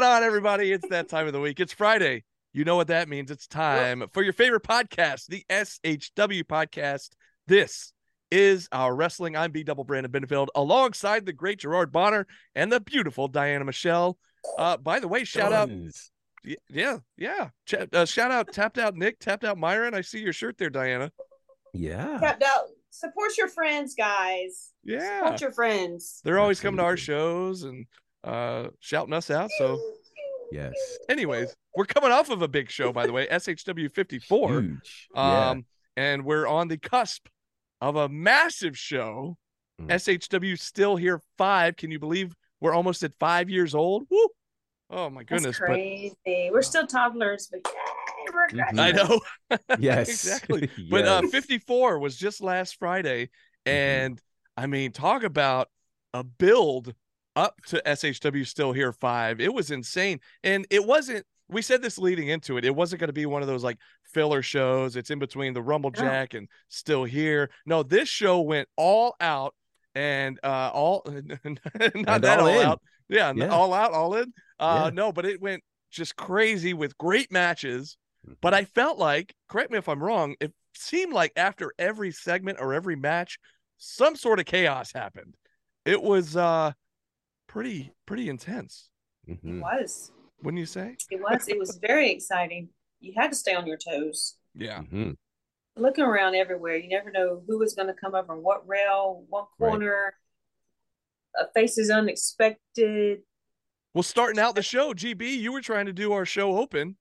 going on, everybody? It's that time of the week. It's Friday. You know what that means. It's time for your favorite podcast, the SHW podcast. This is our wrestling. I'm B Double Brandon Benfield alongside the great Gerard Bonner and the beautiful Diana Michelle. Uh, by the way, shout out. Guns. y- Yeah, yeah. Ch- uh, shout out, tapped out Nick, tapped out Myron. I see your shirt there, Diana. Yeah. Tapped out. Support your friends, guys. Yeah. Support your friends. They're always coming to our shows and uh, shouting us out. So, Yes. anyways, we're coming off of a big show, by the way, SHW 54. Huge. yeah. Um, and we're on the cusp of a massive show. Mm. SHW still here five. Can you believe we're almost at five years old? Woo! Oh my That's goodness! But crazy. We're still toddlers, but yay, we're Mhm. I know Yes. exactly. But uh, 54 was just last Friday, Mm-hmm. and I mean, talk about a build up to SHW still here five. It was insane, and it wasn't. We said this leading into it. It wasn't going to be one of those like filler shows. It's in between the Rumble No. Jack and still here. No, this show went all out and uh all not And that all all out. Yeah, Yeah. all out, all in. Uh Yeah. no, but it went just crazy with great matches. But I felt like, correct me if I'm wrong, it seemed like after every segment or every match, some sort of chaos happened. It was uh pretty pretty intense. It Mhm. was. Wouldn't you say? It was. It was very exciting. You had to stay on your toes. Yeah. Mhm. Looking around everywhere, you never know who was going to come up from what rail, what Right. corner. A face is unexpected. Well, starting out the show, GB, you were trying to do our show open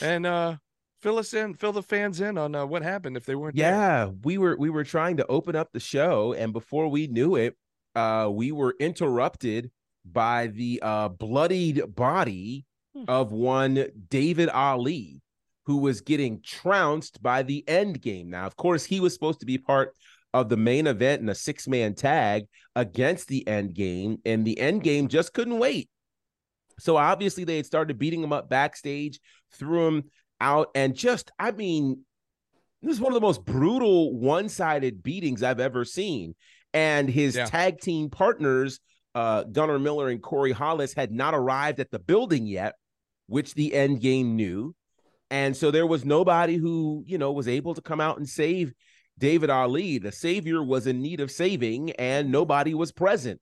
and uh fill us in, fill the fans in on uh, what happened if they weren't there. Yeah, we were we were trying to open up the show, and before we knew it, uh, we were interrupted by the uh, bloodied body Hmm. of one David Ali, who was getting trounced by the end game. Now, of course, he was supposed to be part of the main event in a six man tag against the end game, and the end game just couldn't wait. So obviously, they had started beating him up backstage, threw him out, and just, I mean, this is one of the most brutal one-sided beatings I've ever seen. And his Yeah. tag team partners, uh, Gunnar Miller and Corey Hollis, had not arrived at the building yet, which the end game knew. And so there was nobody who, you know, was able to come out and save David Ali. The savior was in need of saving, and nobody was present.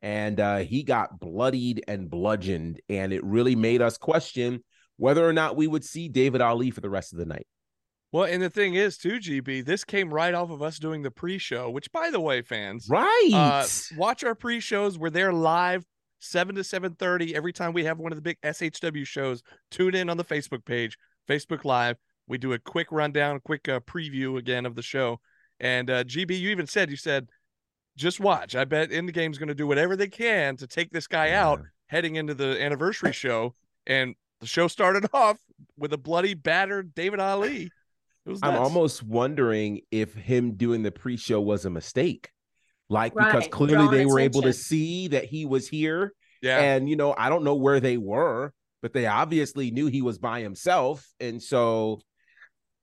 And uh, he got bloodied and bludgeoned, and it really made us question whether or not we would see David Ali for the rest of the night. Well, and the thing is, too, GB, this came right off of us doing the pre-show, which, by the way, fans, Right. uh, watch our pre-shows. We're there live, seven to seven thirty every time we have one of the big SHW shows. Tune in on the Facebook page, Facebook Live. We do a quick rundown, quick uh, preview again of the show. And uh, GB, you even said you said, just watch. I bet The End Game's going to do whatever they can to take this guy out heading into the anniversary show. And the show started off with a bloody, battered David Ali. It I'm nuts. almost wondering if him doing the pre-show was a mistake. Like because clearly drawing they were able to see that he was here. yeah. And you know, I don't know where they were, but they obviously knew he was by himself. And so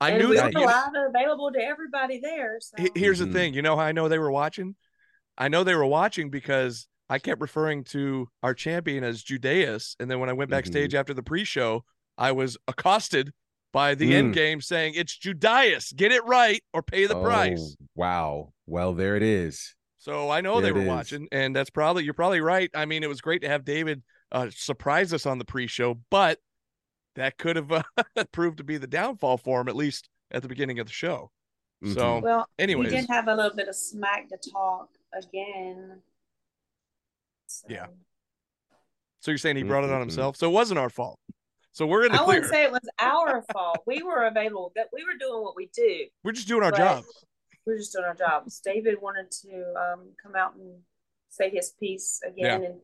I and knew we that. were you know- live and available to everybody there. So He- Here's Mhm. the thing. You know how I know they were watching? I know they were watching because I kept referring to our champion as Judeus. And then when I went backstage after the pre show, I was accosted by the end Mm. game saying, It's Judas, Get it right or pay the oh, price. Wow. Well, there it is. So I know There they were is. watching. And that's probably, you're probably right. I mean, it was great to have David uh, surprise us on the pre show, but that could have uh, proved to be the downfall for him, at least at the beginning of the show. So, Mhm. well, anyways. we did have a little bit of smack to talk again. So, Yeah. so you're saying he brought it on Mhm. himself? So it wasn't our fault. So we're in the I clear. wouldn't say it was our fault. We were available. That we were doing what we do. We're just doing our jobs. We're just doing our jobs. David wanted to um, come out and say his piece again, and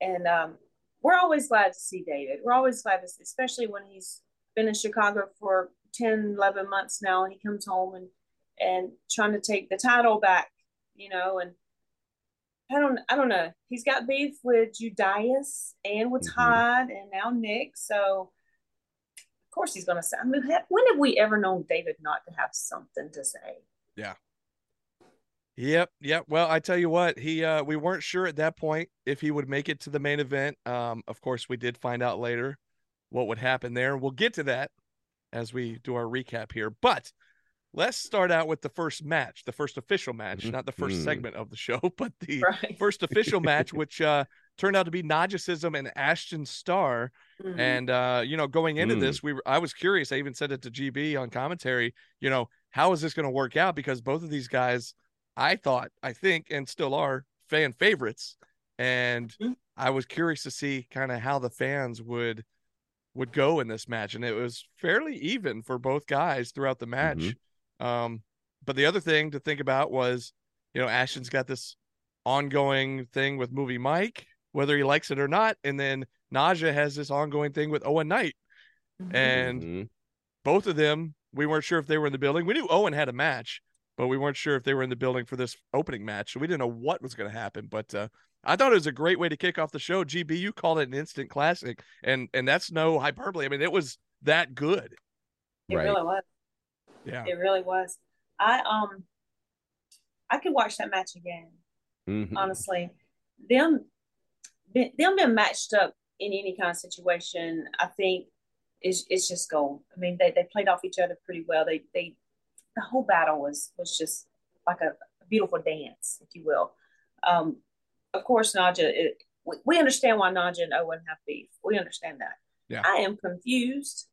and um, we're always glad to see David. We're always glad to see, especially when he's been in Chicago for 10, 11 months now, and he comes home and and trying to take the title back, you know, and I don't I don't know. He's got beef with Judas and with Mhm. Todd and now Nick. So of course he's going to say. I mean, when have we ever known David not to have something to say? Yeah. Yep, yep. Well, I tell you what, he uh we weren't sure at that point if he would make it to the main event. Um, of course, we did find out later what would happen there. We'll get to that as we do our recap here. But let's start out with the first match, the first official match, mm-hmm. not the 1st mm-hmm. segment of the show, but the right. first official match, which uh turned out to be Najicism and Ashton Starr. Mm-hmm. And uh, you know, going into mm. this, we were I was curious. I even said it to GB on commentary, you know, how is this going to work out? Because both of these guys I thought, I think, and still are fan favorites. And mm-hmm. I was curious to see kind of how the fans would would go in this match, and it was fairly even for both guys throughout the match. Um, but the other thing to think about was, you know, Ashton's got this ongoing thing with movie Mike, whether he likes it or not, and then Naja has this ongoing thing with Owen Knight, mm-hmm. and mm-hmm. both of them we weren't sure if they were in the building. We knew Owen had a match, but we weren't sure if they were in the building for this opening match. So we didn't know what was going to happen. But uh, I thought it was a great way to kick off the show. GB, you called it an instant classic, and and that's no hyperbole. I mean, it was that good. It right. really was. Yeah, it really was. I um, I could watch that match again. Mm-hmm. Honestly, them them being matched up in any kind of situation, I think is it's just gold. I mean, they, they played off each other pretty well. They they the whole battle was was just like a, a beautiful dance, if you will. Um, of course, Naja, it, we, we understand why Naja and Owen have beef. We understand that. Yeah. I am confused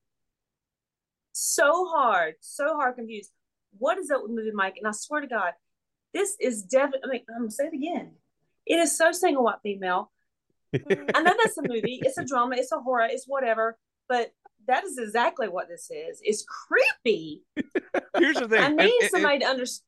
so hard, so hard confused. What is up with movie Mike? And I swear to God, this is definitely, I mean, I'm going to say it again. It is so single white female. I know that's a movie, it's a drama, it's a horror, it's whatever, but that is exactly what this is. It's creepy. Here's the thing. I need and, somebody and, to understand.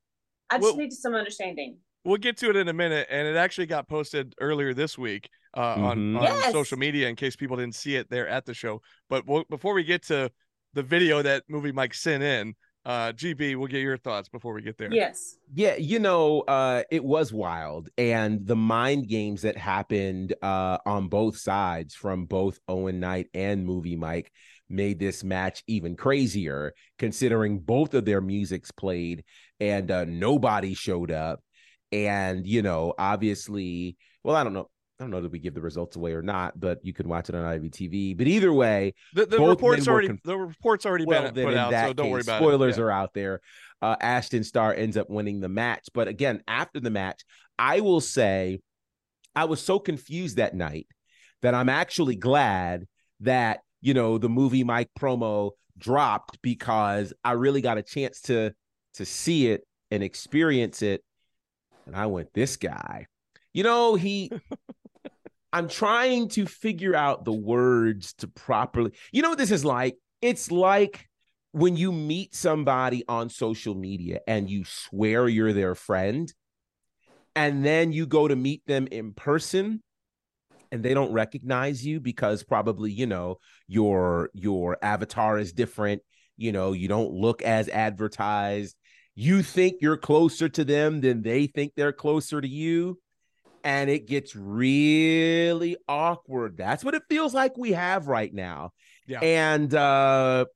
I just well, need some understanding. We'll get to it in a minute, and it actually got posted earlier this week uh, mm-hmm. on, on yes. social media in case people didn't see it there at the show. But we'll, before we get to the video that movie Mike sent in, uh gb we'll get your thoughts before we get there. Yes. Yeah you know uh it was wild and the mind games that happened uh on both sides from both owen knight and movie mike made this match even crazier considering both of their musics played and uh nobody showed up. And you know obviously well i don't know I don't know that we give the results away or not, but you can watch it on IWTV. But either way, the, the report's already conf- the report's already well, been put out, so don't case, worry about it. spoilers it. are out there. Uh, Ashton Starr ends up winning the match, but again, after the match, I will say I was so confused that night that I'm actually glad that you know the movie Mike promo dropped because I really got a chance to to see it and experience it, and I went, this guy. You know, he I'm trying to figure out the words to properly. You know what this is like? It's like when you meet somebody on social media and you swear you're their friend, and then you go to meet them in person and they don't recognize you because probably you know your your avatar is different you know you don't look as advertised you think you're closer to them than they think they're closer to you and it gets really awkward. That's what it feels like we have right now. Yeah. And uh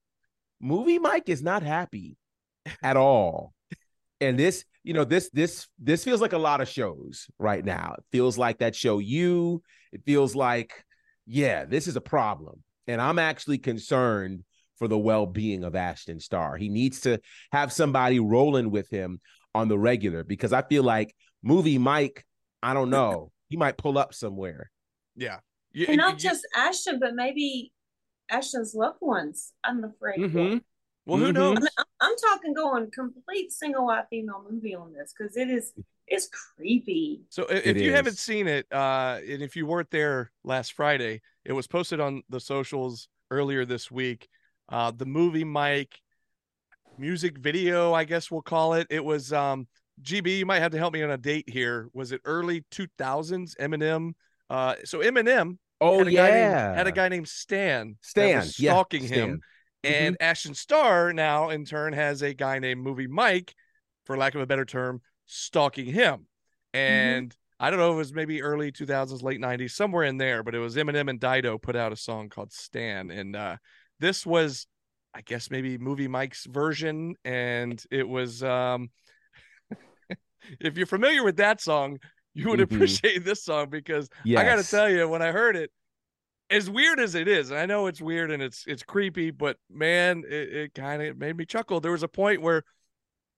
movie Mike is not happy at all. and this, you know, this this this feels like a lot of shows right now. It feels like that show you, it feels like yeah, this is a problem. And I'm actually concerned for the well-being of Ashton Starr. He needs to have somebody rolling with him on the regular because I feel like movie Mike I don't know. he might pull up somewhere. Yeah. You, and not you, just Ashton, but maybe Ashton's loved ones. I'm afraid. Mm-hmm. Well, who mm-hmm. knows? I mean, I'm talking going complete single white female movie on this because it is it's creepy. So if it you is. haven't seen it, uh, and if you weren't there last Friday, it was posted on the socials earlier this week. Uh, the movie Mike music video, I guess we'll call it. It was um GB, you might have to help me on a date here. Was it early 2000s? Eminem. Uh, so Eminem. Oh had yeah, named, had a guy named Stan. Stan stalking yeah, him, mm-hmm. and Ashton Starr now in turn has a guy named Movie Mike, for lack of a better term, stalking him. Mm-hmm. And mm-hmm. I don't know if it was maybe early 2000s, late 90s, somewhere in there, but it was Eminem and Dido put out a song called Stan, and uh, this was I guess maybe movie Mike's version, and it was um, if you're familiar with that song, you would Mhm. appreciate this song because Yes. I got to tell you, when I heard it, as weird as it is, and I know it's weird and it's it's creepy, but man, it, it kind of made me chuckle. There was a point where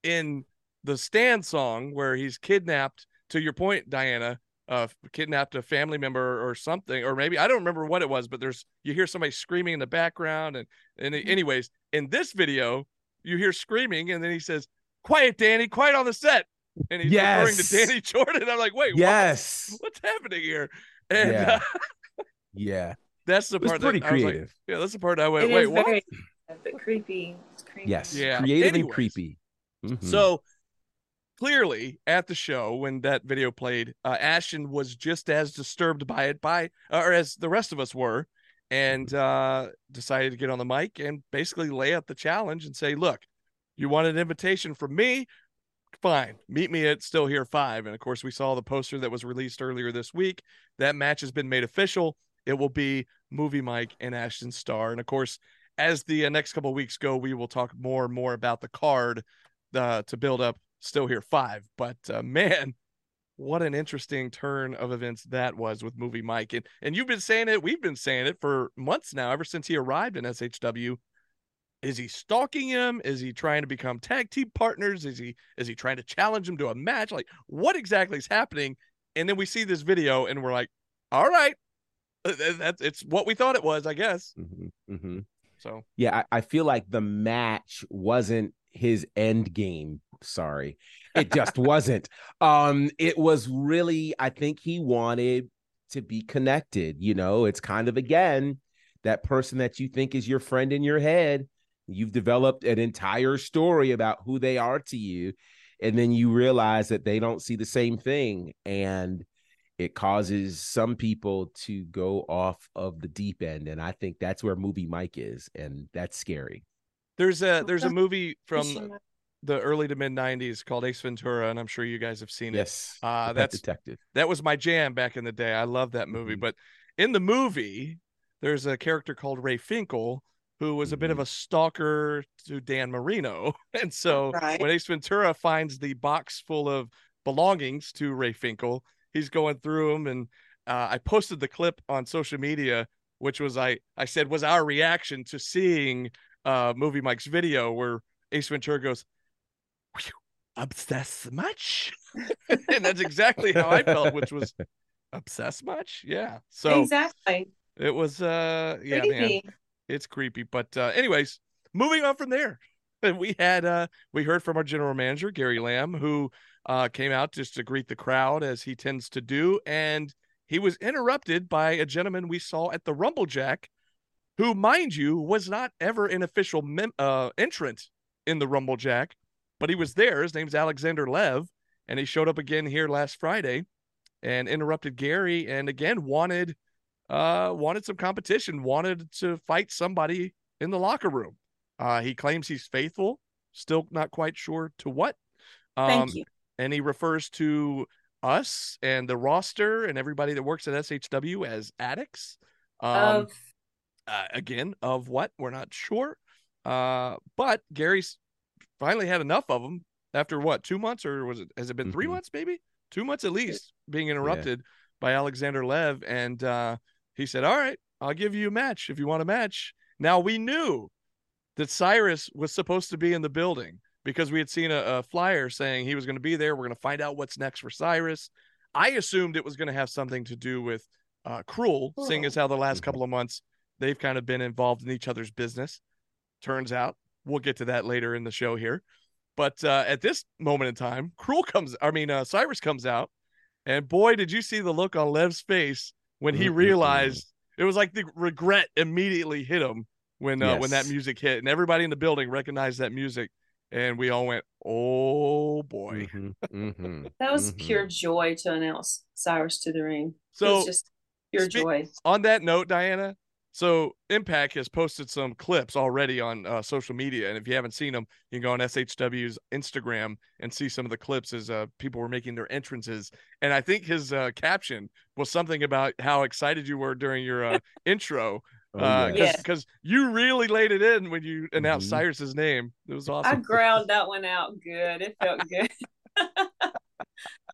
in the Stan song where he's kidnapped. To your point, Diana, uh, kidnapped a family member or something, or maybe I don't remember what it was, but there's you hear somebody screaming in the background, and and anyways, in this video, you hear screaming, and then he says, "Quiet, Danny, quiet on the set," and he's referring to Danny Jordan. I'm like, wait, what? What's happening here? And Yeah. uh, Yeah. that's the It was part pretty that I was like, creative. yeah, that's the part I went, It wait, what? very but creepy. It's creepy. yes. Yeah. Creative Anyways. and creepy. Mhm. So clearly at the show when that video played, uh, Ashton was just as disturbed by it by or as the rest of us were, and uh, decided to get on the mic and basically lay out the challenge and say, "Look, you want an invitation from me? Fine, meet me at Still Here Five. And of course, we saw the poster that was released earlier this week. That match has been made official. It will be Movie Mike and Ashton Starr, and of course. As the uh, next couple weeks go, we will talk more and more about the card uh, to build up still here five but uh, man what an interesting turn of events that was with movie mike and and you've been saying it we've been saying it for months now ever since he arrived in shw is he stalking him is he trying to become tag team partners is he is he trying to challenge him to a match like what exactly is happening and then we see this video and we're like all right Uh, that's it's what we thought it was i guess Mhm, mhm. so Yeah, I, I feel like the match wasn't his end game. Sorry. It just wasn't. Um, it was really, I think he wanted to be connected. You know, it's kind of again that person that you think is your friend in your head. You've developed an entire story about who they are to you, and then you realize that they don't see the same thing. And it causes some people to go off of the deep end and i think that's where movie mike is and that's scary there's a there's a movie from the early to mid 90s called ace ventura and i'm sure you guys have seen it yes Uh, the that's- detective that was my jam back in the day. I love that movie. Mhm. But in the movie, there's a character called Ray Finkel who was a bit of Mhm. a stalker to Dan Marino. And so Right. when Ace Ventura finds the box full of belongings to Ray Finkel, he's going through them. And uh, I posted the clip on social media, which was I I said was our reaction to seeing uh movie Mike's video where Ace Ventura goes, "Whew, obsessed much? and that's exactly how I felt, which was obsessed much. Yeah. So exactly. it was uh yeah, man. It's creepy. But uh anyways, moving on from there. We had uh we heard from our general manager, Gary Lamb, who uh came out just to greet the crowd as he tends to do, and he was interrupted by a gentleman we saw at the Rumblejack, who, mind you, was not ever an official mem- uh entrant in the Rumblejack, but he was there. His name's Alexander Lev, and he showed up again here last Friday and interrupted Gary and again wanted uh wanted some competition, wanted to fight somebody in the locker room. Uh he claims he's faithful, still not quite sure to what. Um Thank you. and he refers to us and the roster and everybody that works at SHW as addicts. Um of uh, again of what we're not sure uh but gary's finally had enough of them after what two months or was it has it been 3 Mhm. months maybe two months at least being interrupted by alexander lev and uh he said all right i'll give you a match if you want a match now we knew that cyrus was supposed to be in the building because we had seen a, a flyer saying he was going to be there we're going to find out what's next for cyrus i assumed it was going to have something to do with uh cruel seeing as how the last Mhm. couple of months they've kind of been involved in each other's business. Turns out we'll get to that later in the show here. But uh, at this moment in time, Cruel comes, I mean, uh, Cyrus comes out, and boy, did you see the look on Lev's face when he realized it was like the regret immediately hit him when uh, when that music hit, and everybody in the building recognized that music, and we all went, "Oh boy!" Mhm, mhm. that was Mhm. pure joy to announce Cyrus to the ring. it So was just pure spe- joy. on that note, Diana, so Impact has posted some clips already on uh, social media, and if you haven't seen them, you can go on SHW's Instagram and see some of the clips as uh, people were making their entrances. And I think his uh, caption was something about how excited you were during your uh, intro. Oh, Uh, yeah. because Yeah. you really laid it in when you announced Mhm. Cyrus's name. It was awesome. I ground that one out good. It felt good.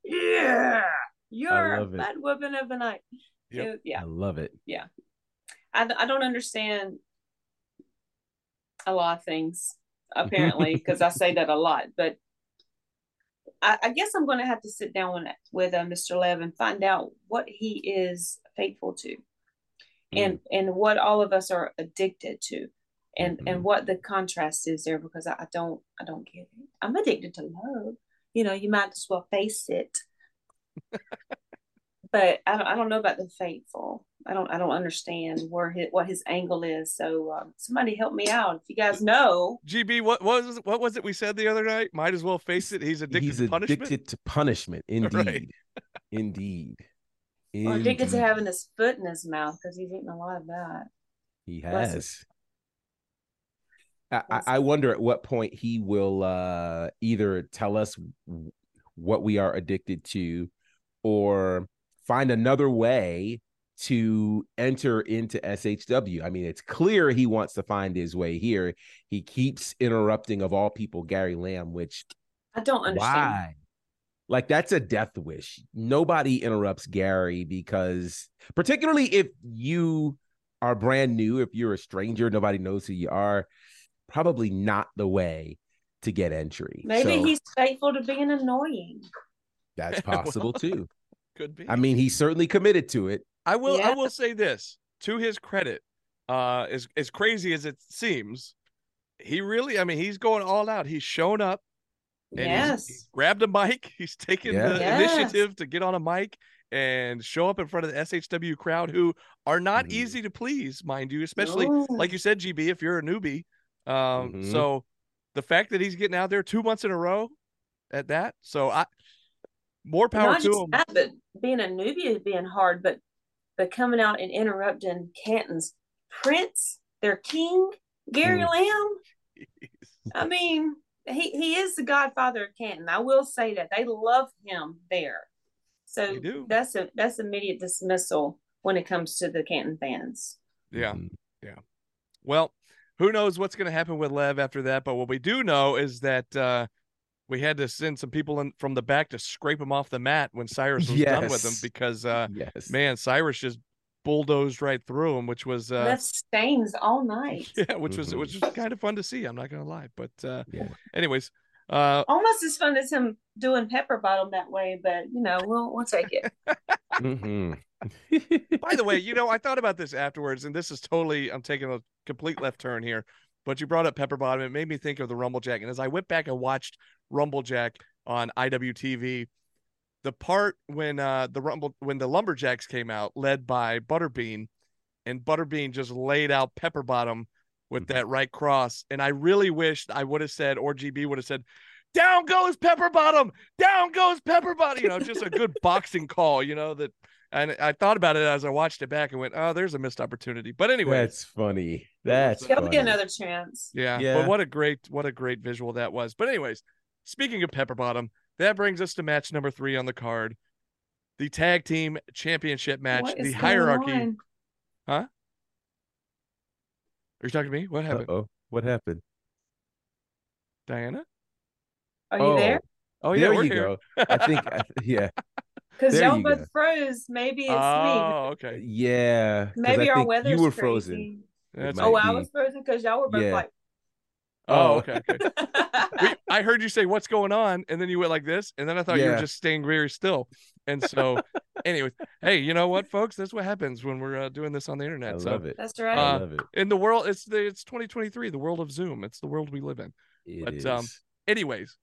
yeah. You're a love it. whooping of the night. Yep. It- yeah. I love it. I, I don't understand a lot of things apparently because I say that a lot, but I, I guess I'm going to have to sit down with, with uh, Mr. Lev and find out what he is faithful to, and and what all of us are addicted to, and Mhm. and what the contrast is there because I, I don't I don't get it. I'm addicted to love. You know, you might as well face it. but I don't, I don't know about the faithful. I don't I don't understand where his, what his angle is. So um, somebody help me out if you guys know. GB, what was what was it we said the other night? Might as well face it. He's addicted He's to punishment. addicted to punishment. Indeed. Right. Indeed. Or addicted to having his foot in his mouth because he's eating a lot of that. He has. I, I- I wonder at what point he will uh, either tell us what we are addicted to or find another way to enter into SHW. I mean, it's clear he wants to find his way here. He keeps interrupting, of all people, Gary Lamb, which I don't understand. why? Like that's a death wish. Nobody interrupts Gary because, particularly if you are brand new, if you're a stranger, nobody knows who you are. Probably not the way to get entry. Maybe So he's faithful to being annoying. that's possible too. Could be. I mean, he's certainly committed to it. I will I will say this to his credit, uh as as crazy as it seems, he really I mean he's going all out. He's shown up and he's- Yes. he's, grabbed a mic. He's taken Yeah. the Yes. initiative to get on a mic and show up in front of the SHW crowd who are not Mhm. easy to please, mind you, especially No. like you said, GB, if you're a newbie. Um, Mhm. so the fact that he's getting out there two months in a row at that, so I more power Not to just him. that, but being a newbie is being hard, but but coming out and interrupting Canton's prince, their king, Gary Mm. Lamb. I mean, he, he is the godfather of Canton. I will say that. They love him there. So They do. that's a that's immediate dismissal when it comes to the Canton fans. Yeah. Yeah. Well, who knows what's going to happen with Lev after that? But what we do know is that uh, we had to send some people in from the back to scrape him off the mat when Cyrus was done with him because, uh, yes. man, Cyrus just bulldozed right through him, which was, uh, Left stains all night. yeah, which was Mhm. which was kind of fun to see. I'm not going to lie, but uh, Yeah. anyways, uh, Almost as fun as him doing pepper bottom that way, but you know, we'll we'll take it. Mhm. By the way, you know, I thought about this afterwards, and this is totally, I'm taking a complete left turn here, but you brought up Pepper Bottom. It made me think of the Rumblejack. And as I went back and watched Rumblejack on IWTV, the part when uh the Rumble when the Lumberjacks came out, led by Butterbean, and Butterbean just laid out Pepper Bottom with Mhm. that right cross. And I really wished I would have said, or GB would have said, down goes Pepper Bottom, down goes Pepper Bottom. You know, just a good boxing call, you know, that and I thought about it as I watched it back and went, oh, there's a missed opportunity. But anyway, That's funny. That's He'll funny. get another chance. yeah, Yeah. But what a great, what a great visual that was. But anyways, speaking of Pepper Bottom, that brings us to match number three on the card, the tag team championship match, What the going hierarchy. on? Are you talking to me? What happened, Uh-oh. What happened? Diana? Are you there? Oh, oh yeah, there we're you here. go. I think, I th- yeah, Because y'all you both go. froze. Maybe it's me. Oh, okay. Yeah. Maybe I our think weather's You were crazy. frozen. That's Oh, be. I was frozen because y'all were both Yeah. like. Oh, okay. okay. we, I heard you say what's going on, and then you went like this, and then I thought you were just staying very still. And so, anyways, hey, you know what, folks? That's what happens when we're uh, doing this on the internet. I so, love it. That's right. I Uh, love it. in the world, it's the it's 2023, the world of Zoom. It's the world we live in. It but, is. um, Anyways,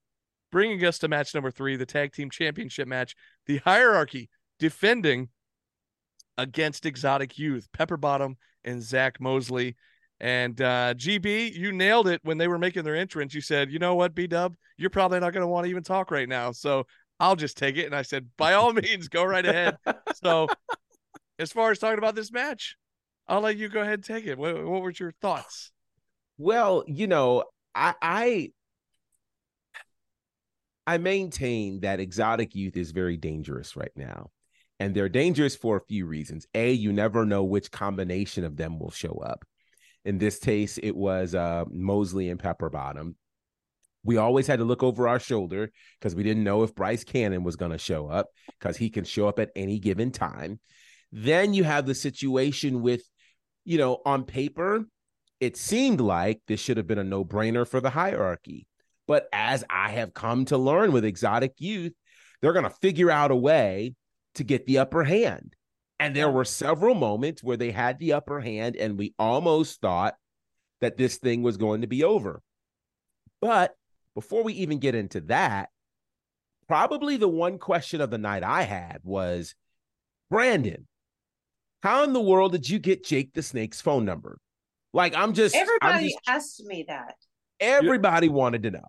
bringing us to match number three, the tag team championship match, the hierarchy defending against Exotic Youth, Pepper Bottom and Zach Mosley. And uh, GB, you nailed it when they were making their entrance. You said, you know what, B Dub, you're probably not going to want to even talk right now. So I'll just take it. And I said, by all means, go right ahead. So as far as talking about this match, I'll let you go ahead and take it. What, what were your thoughts? Well, you know, I I I maintain that exotic youth is very dangerous right now. And they're dangerous for a few reasons. A, you never know which combination of them will show up. In this case, it was uh, Mosley and Pepper Bottom. We always had to look over our shoulder because we didn't know if Bryce Cannon was going to show up because he can show up at any given time. Then you have the situation with, you know, on paper, it seemed like this should have been a no brainer for the hierarchy. But as I have come to learn with exotic youth, they're going to figure out a way to get the upper hand. And there were several moments where they had the upper hand, and we almost thought that this thing was going to be over. But before we even get into that, probably the one question of the night I had was Brandon, how in the world did you get Jake the Snake's phone number? Like, I'm just everybody I'm just, asked me that. Everybody wanted to know.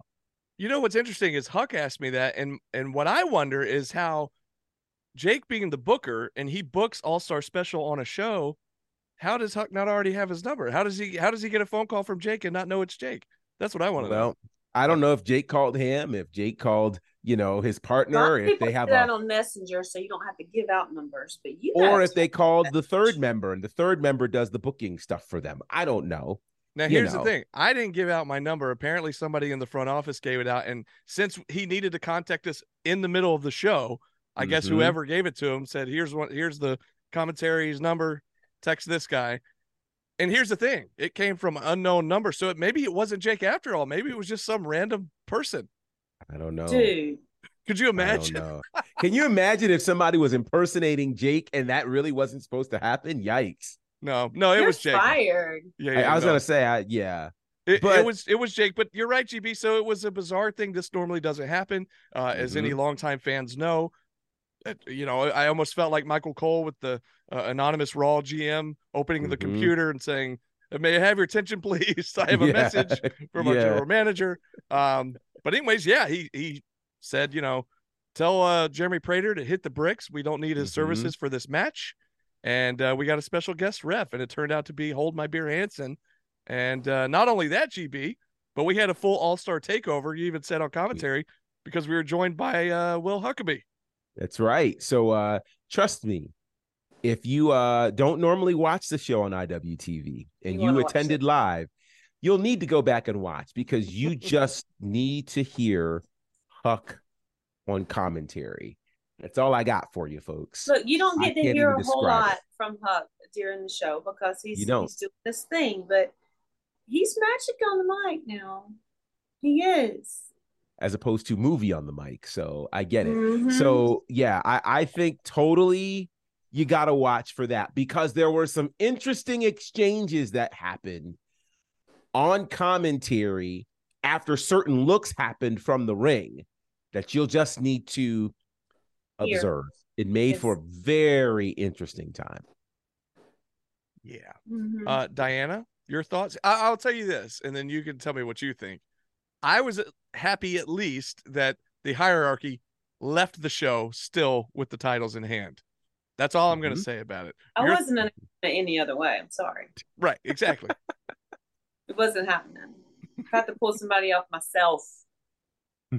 You know what's interesting is Huck asked me that, and and what I wonder is how Jake being the booker and he books All Star Special on a show. How does Huck not already have his number? How does he how does he get a phone call from Jake and not know it's Jake? That's what I want to well, know. I don't know if Jake called him, if Jake called, you know, his partner, if they have that a, on Messenger, so you don't have to give out numbers. But you, or if they have called the third member and the third member does the booking stuff for them. I don't know. Now you here's know. the thing. I didn't give out my number. Apparently somebody in the front office gave it out. And since he needed to contact us in the middle of the show, I guess Mhm. whoever gave it to him said, Here's what here's the commentary's number, text this guy. And here's the thing, it came from an unknown number. So it, maybe it wasn't Jake after all. Maybe it was just some random person. I don't know. dude. Could you I don't imagine? know. Can you imagine if somebody was impersonating Jake and that really wasn't supposed to happen? Yikes. No, no, it You're was Jake. fired. Yeah, I, yeah, I was no. gonna say, I, yeah. It, it But- was it was Jake, but you're right, GB. So it was a bizarre thing. This normally doesn't happen, uh, as Mm-hmm. any longtime fans know. You know, I almost felt like Michael Cole with the uh, anonymous Raw GM opening the Mhm. computer and saying, "May I have your attention, please? I have a Yeah. message from our general manager." Um, but anyways, yeah, he he said, you know, tell uh, Jeremy Prater to hit the bricks. We don't need his Mhm. services for this match, and uh, we got a special guest ref, and it turned out to be Hold My Beer Hansen. And uh, not only that, GB, but we had a full All Star takeover. You even said on commentary because we were joined by uh, Will Huckabee. That's right. So uh trust me, if you uh don't normally watch the show on IWTV and You you, attended live, you'll need to go back and watch because you just need to hear Huck on commentary. That's all I got for you folks. Look, you don't I get to hear a whole lot it. from Huck during the show because he's, he's doing this thing, but he's magic on the mic now. He is. as opposed to movie on the mic. So I get it. Mhm. So yeah, I, I think totally you gotta watch for that because there were some interesting exchanges that happened on commentary after certain looks happened from the ring that you'll just need to Here. observe. It made Yes. for a very interesting time. Yeah. Mhm. Uh, Diana, your thoughts? I- I'll tell you this, and then you can tell me what you think. I was happy at least that the hierarchy left the show still with the titles in hand. That's all I'm going to Mhm. say about it. I Your- wasn't in any other way. I'm sorry. Right, exactly. It wasn't happening. I had to pull somebody off myself.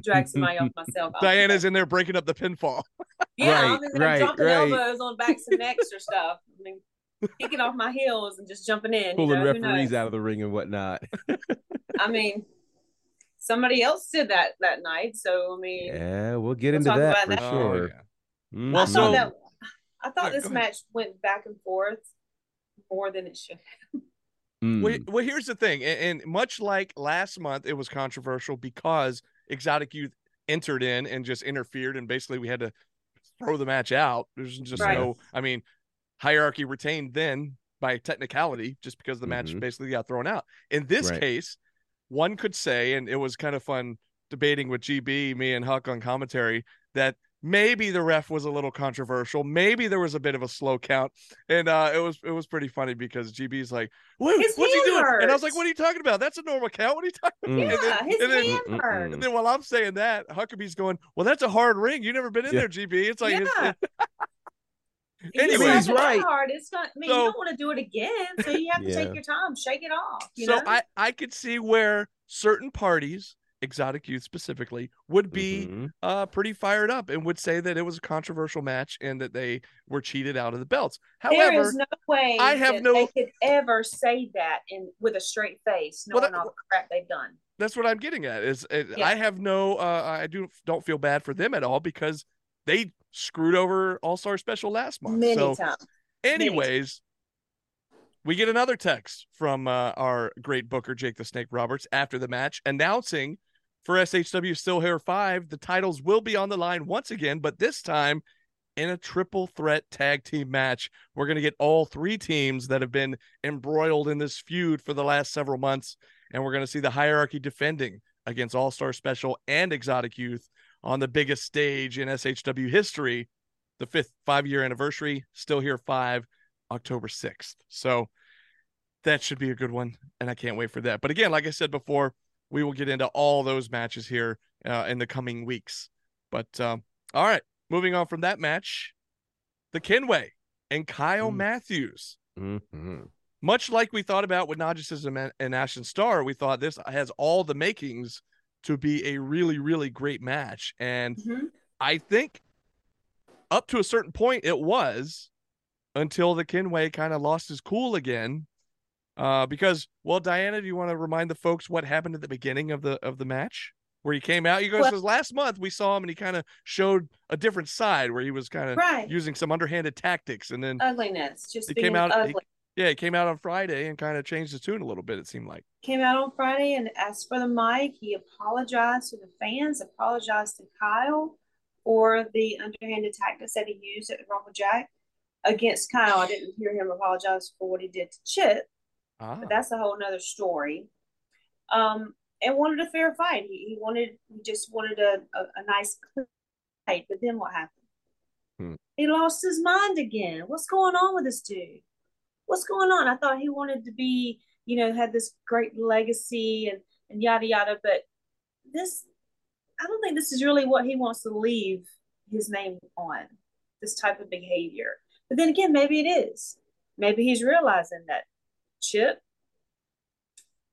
Drag somebody off myself. Diana's in there breaking up the pinfall. Yeah, Right, I'm in there right, dropping right. elbows on backs and necks or stuff. I mean, kicking off my heels and just jumping in. Pulling you know, referees out of the ring and whatnot. I mean, somebody else did that that night. So I mean, Yeah, we'll get We'll into that for that. sure. Oh, yeah. Mhm. Well, I so- thought that I thought Yeah, this match went back and forth more than it should. Mm. Well, well, here's the thing, and, and much like last month, it was controversial because Exotic Youth entered in and just interfered, and basically we had to throw the match out. There's just Right. no, I mean, hierarchy retained then by technicality, just because the match Mhm. basically got thrown out. In this Right. case, one could say, and it was kind of fun debating with GB, me and Huck on commentary, that maybe the ref was a little controversial. Maybe there was a bit of a slow count, and uh, it was it was pretty funny because GB's like, "What? His What's he hand doing?" And I was like, "What are you talking about? That's a normal count. What are you talking?" Mm. Yeah, And then- his and hand Mm-mm-mm. hurt. And then while I'm saying that, Huckabee's going, "Well, that's a hard ring. You never been in Yeah. there, GB." It's like, Yeah. it- You Anyway, slap he's right. Hard. It's not. I mean, So- you don't want to do it again, so you have to Yeah. take your time, shake it off. You so know? I I could see where certain parties Exotic Youth specifically, would be Mhm. uh, pretty fired up and would say that it was a controversial match and that they were cheated out of the belts. However, is no way I have that no- they could ever say that in with a straight face, Well, knowing that- all the crap they've done. that's what I'm getting at. Is uh, Yeah. I have no, uh, I do don't feel bad for them at all because they screwed over All Star Special last month. Many so, times. anyways, we get another text from uh, our great booker Jake the Snake Roberts after the match announcing for SHW Still Here Five the titles will be on the line once again, but this time in a triple threat tag team match. We're going to get all three teams that have been embroiled in this feud for the last several months, and we're going to see the hierarchy defending against All Star Special and Exotic Youth on the biggest stage in SHW history, the fifth five year anniversary, Still Here Five, October 6th. So that should be a good one, and I can't wait for that. But again, like I said before, we will get into all those matches here uh, in the coming weeks. But um, all right, moving on from that match, the Kenway and Kyle Mm. Matthews. Mhm. Much like we thought about with Nagisism and, and Ashton Starr, we thought this has all the makings to be a really, really great match. And Mhm. I think up to a certain point it was until the Kenway kind of lost his cool again. Uh, because well, Diana, do you want to remind the folks what happened at the beginning of the of the match? Where he came out, you guys Well- last month we saw him and he kind of showed a different side where he was kind of Right. using some underhanded tactics, and then Ugliness. Just being came out- he- ugly. yeah, he came out on Friday and kind of changed the tune a little bit. It seemed like. Came out on Friday and asked for the mic. He apologized to the fans, apologized to Kyle for the underhanded tactics that he used at the Rumble Jack against Kyle. I didn't hear him apologize for what he did to Chip. Ah, but that's a whole nother story. Um, and wanted a fair fight. He, he wanted, he just wanted a, a, a nice fight. But then what happened? Hmm. He lost his mind again. What's going on with this dude? What's going on? I thought he wanted to be, you know, had this great legacy and, and yada yada. But this, I don't think this is really what he wants to leave his name on. This type of behavior. But then again, maybe it is. Maybe he's realizing that Chip,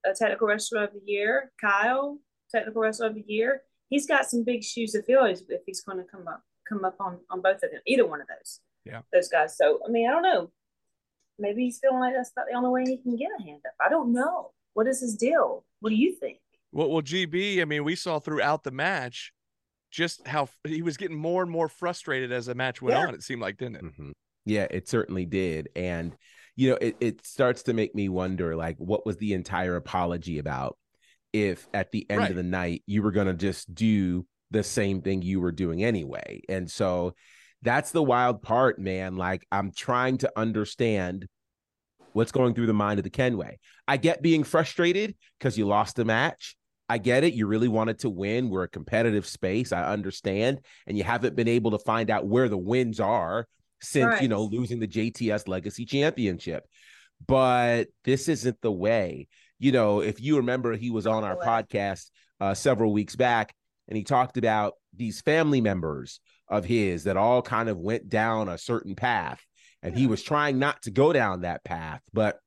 a technical wrestler of the year, Kyle, technical wrestler of the year. He's got some big shoes to fill if if he's going to come up come up on on both of them, either one of those. Yeah. those guys. So I mean, I don't know. Maybe he's feeling like that's not the only way he can get a hand up. I don't know. What is his deal? What do you think? well, well, GB. I mean, we saw throughout the match just how he was getting more and more frustrated as the match went Yeah. on. It seemed like, didn't it? Mhm. Yeah, it certainly did. And, you know, it, it starts to make me wonder like, what was the entire apology about? If at the end Right. of the night you were going to just do the same thing you were doing anyway. And so that's the wild part, man. Like, I'm trying to understand what's going through the mind of the Kenway. I get being frustrated because you lost the match. I get it. You really wanted to win. We're a competitive space. I understand. And you haven't been able to find out where the wins are since, you know, losing the JTS Legacy Championship. But this isn't the way. You know, if you remember, he was on our podcast uh, several weeks back and he talked about these family members of his that all kind of went down a certain path. And he was trying not to go down that path, but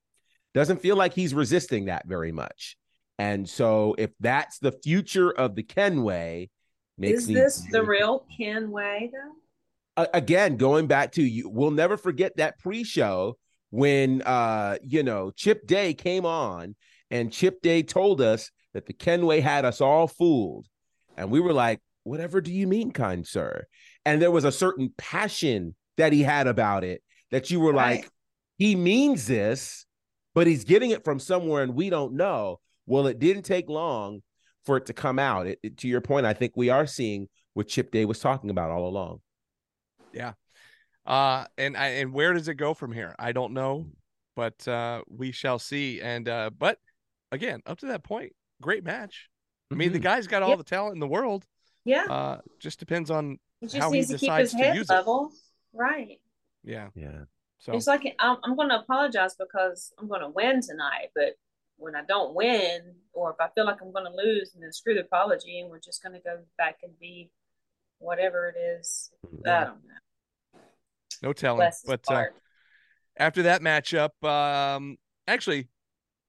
doesn't feel like he's resisting that very much. And so, if that's the future of the Kenway, makes is this the real Kenway though? Again going back to you? We'll never forget that pre-show when uh you know Chip Day came on and Chip Day told us that the Kenway had us all fooled, and we were like, "Whatever do you mean, kind sir?" And there was a certain passion that he had about it that you were Right. like, "He means this." But he's getting it from somewhere and we don't know. Well, it didn't take long for it to come out. It, it- to your point, I think we are seeing what Chip Day was talking about all along. Uh, and I, and where does it go from here? I don't know, but uh, we shall see. And uh, but again, up to that point, great match. I mean, the Mhm. guy's got all Yep. the talent in the world. Yeah, Uh, just depends on he just how he needs to keep decides his to head use it. Right. yeah. yeah. So It's like I'm, I'm going to apologize because I'm going to win tonight, but when I don't win, or if I feel like I'm going to lose, and then screw the apology, and we're just going to go back and be whatever it is. I don't know. No telling. Bless But uh, after that matchup, um, actually,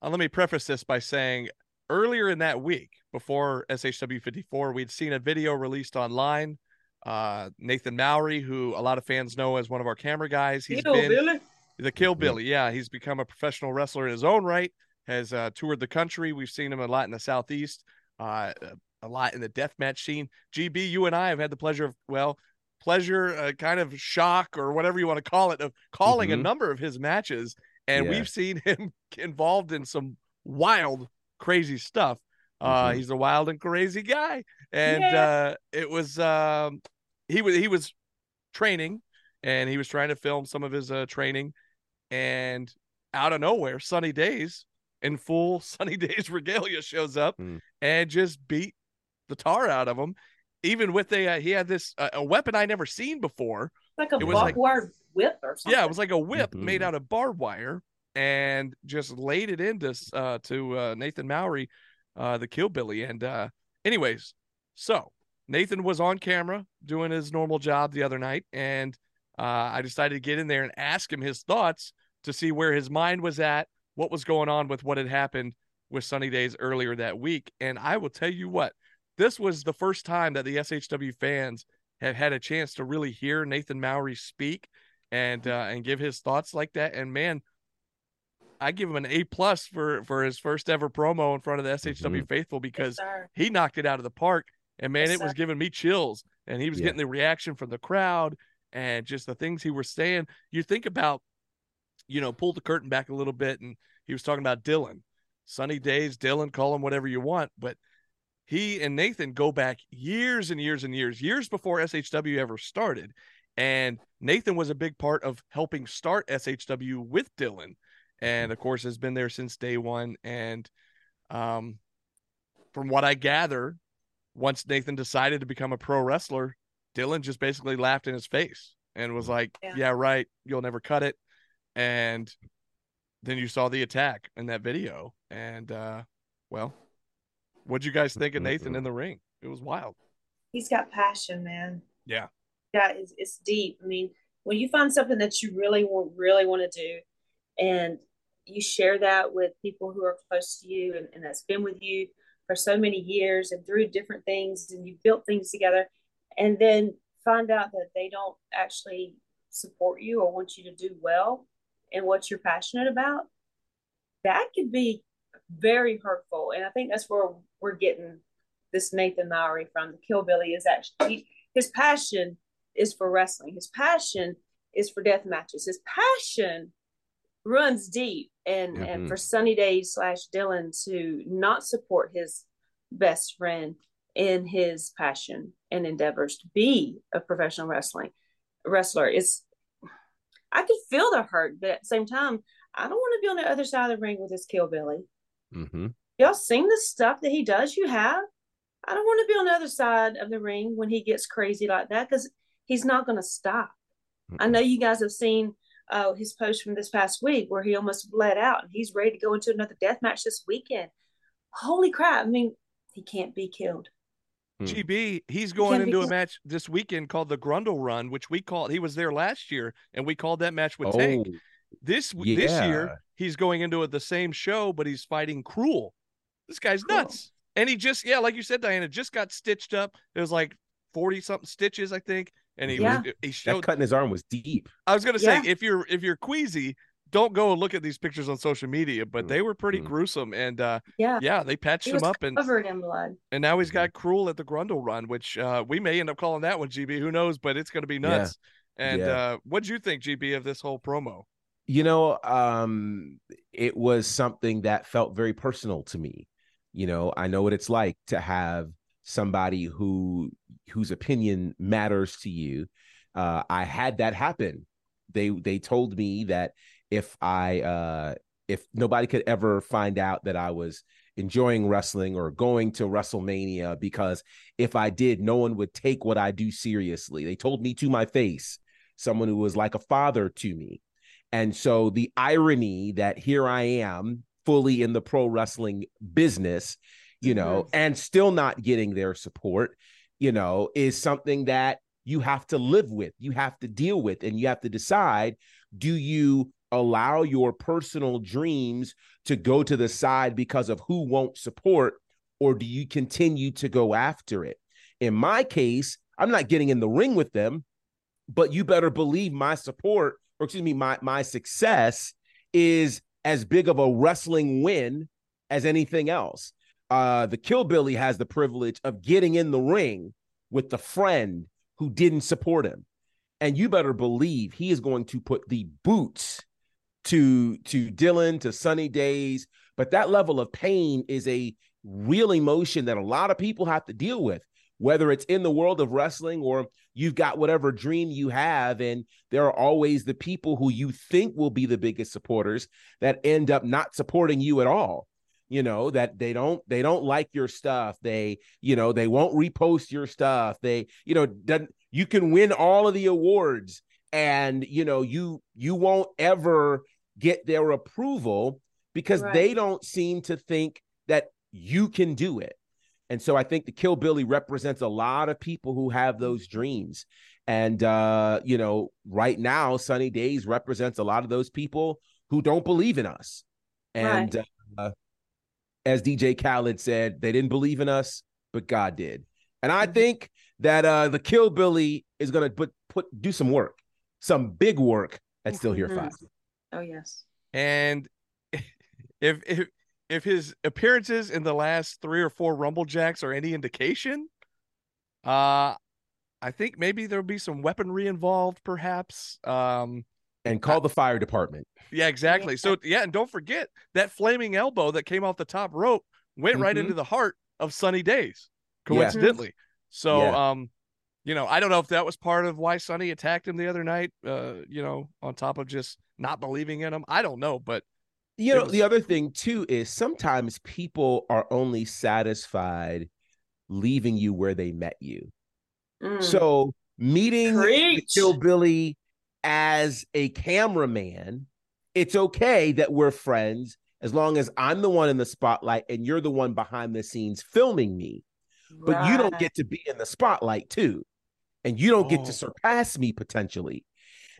uh, let me preface this by saying earlier in that week, before SHW 54, we'd seen a video released online. Uh, Nathan Mowry, who a lot of fans know as one of our camera guys, he's Kill been Billy. the Kill Billy. Yeah, he's become a professional wrestler in his own right. Has uh, toured the country. We've seen him a lot in the southeast, uh, a lot in the deathmatch scene. GB, you and I have had the pleasure of well, pleasure, uh, kind of shock or whatever you want to call it, of calling a Mhm. number of his matches, and Yeah. we've seen him involved in some wild, crazy stuff. Uh, Mhm. he's a wild and crazy guy, and Yeah. uh, it was um, he was he was training, and he was trying to film some of his uh, training, and out of nowhere, Sunny Days in full Sunny Days regalia shows up Mm. and just beat the tar out of him. Even with a uh, he had this uh, a weapon I never seen before. Like a It was barbed like- wire whip or something. Yeah, it was like a whip made Mhm. out of barbed wire and just laid it into uh, to uh, Nathan Mowry, uh, the Killbilly. And uh, anyways, so Nathan was on camera doing his normal job the other night, and uh, I decided to get in there and ask him his thoughts to see where his mind was at, what was going on with what had happened with Sunny Days earlier that week. And I will tell you what, this was the first time that the SHW fans have had a chance to really hear Nathan Mowry speak and uh, and give his thoughts like that. And man, I give him an A plus for for his first ever promo in front of the SHW faithful because sir. he knocked it out of the park. And man, Yes, it was sir. giving me chills. And he was Yeah. getting the reaction from the crowd and just the things he was saying. You think about, you know, pull the curtain back a little bit, and he was talking about Dylan, sunny days, Dylan, call him whatever you want, but he and Nathan go back years and years and years, years before SHW ever started. And Nathan was a big part of helping start SHW with Dylan. And of course, has been there since day one. And um, from what I gather, once Nathan decided to become a pro wrestler, Dylan just basically laughed in his face and was like, Yeah. yeah right. You'll never cut it. And then you saw the attack in that video. And, uh, well, what'd you guys think of Nathan mm-hmm. in the ring? It was wild. He's got passion, man. Yeah. Yeah, it's, it's deep. I mean, when you find something that you really want, really want to do, and you share that with people who are close to you and, and that's been with you for so many years and through different things, and you've built things together, and then find out that they don't actually support you or want you to do well in what you're passionate about, that could be very hurtful. And I think that's where we're getting this Nathan Mowry from. The Killbilly is actually his passion is for wrestling. His passion is for death matches. His passion runs deep. And and Mhm. for Sunny Days slash Dylan to not support his best friend in his passion and endeavors to be a professional wrestling wrestler is I could feel the hurt, but at the same time, I don't want to be on the other side of the ring with this Killbilly. hmm Y'all seen the stuff that he does? You have. I don't want to be on the other side of the ring when he gets crazy like that because he's not going to stop. I know you guys have seen uh, his post from this past week where he almost bled out and he's ready to go into another death match this weekend. Holy crap. I mean, he can't be killed. Hmm. GB, he's going can't into a match this weekend called the Grundle Run, which we called. He was there last year, and we called that match with Oh, Tank. This w this year, he's going into it the same show, but he's fighting Cruel. This guy's Cool. nuts, and he just yeah, like you said, Diana, just got stitched up. It was like forty something stitches, I think, and he Yeah. was, he that showed. cut in his arm was deep. I was gonna say Yeah. if you're if you're queasy, don't go and look at these pictures on social media, but they were pretty mm. gruesome, and uh, Yeah. yeah, they patched He him was up and covered in blood. and now he's got Cruel at the Grundle run, which uh, we may end up calling that one GB. Who knows? But it's going to be Yeah. nuts. And Yeah. uh, what'd you think, GB, of this whole promo? You know, um, it was something that felt very personal to me. You know, I know what it's like to have somebody who whose opinion matters to you. Uh, I had that happen. They they told me that if I uh, if nobody could ever find out that I was enjoying wrestling or going to WrestleMania because if I did, no one would take what I do seriously. They told me to my face, someone who was like a father to me. And so the irony that here I am fully in the pro wrestling business, you know, mm-hmm. and still not getting their support, you know, is something that you have to live with, you have to deal with, and you have to decide do you allow your personal dreams to go to the side because of who won't support? or do you continue to go after it? In my case, I'm not getting in the ring with them, but you better believe my support, or excuse me, my my success is as big of a wrestling win as anything else. Uh, the Killbilly has the privilege of getting in the ring with the friend who didn't support him. And you better believe he is going to put the boots to to Dylan, to Sunny Days. But that level of pain is a real emotion that a lot of people have to deal with, whether it's in the world of wrestling or you've got whatever dream you have. And there are always the people who you think will be the biggest supporters that end up not supporting you at all you know that they don't they don't like your stuff they you know they won't repost your stuff they you know you can win all of the awards and you know you you won't ever get their approval because right. they don't seem to think that you can do it and so i think the kill billy represents a lot of people who have those dreams and uh you know right now sunny days represents a lot of those people who don't believe in us and right. uh, as DJ Khaled said, they didn't believe in us, but God did. And I mm-hmm. think that uh the Kill Billy is gonna put put do some work, some big work at Still Here Five. Oh yes. And if if if his appearances in the last three or four Rumble Jacks are any indication, uh I think maybe there'll be some weaponry involved, perhaps. Um and call the fire department. Yeah, exactly. So yeah, and don't forget that flaming elbow that came off the top rope went mm-hmm. right into the heart of Sunny Days, coincidentally. Yeah. So yeah. um, you know, I don't know if that was part of why Sunny attacked him the other night. Uh, you know, on top of just not believing in him. I don't know, but you know, was... the other thing too is sometimes people are only satisfied leaving you where they met you. Mm. So meeting Kill Billy as a cameraman, it's okay that we're friends as long as I'm the one in the spotlight and you're the one behind the scenes filming me. Right. But you don't get to be in the spotlight too. And you don't oh. get to oh. surpass me potentially.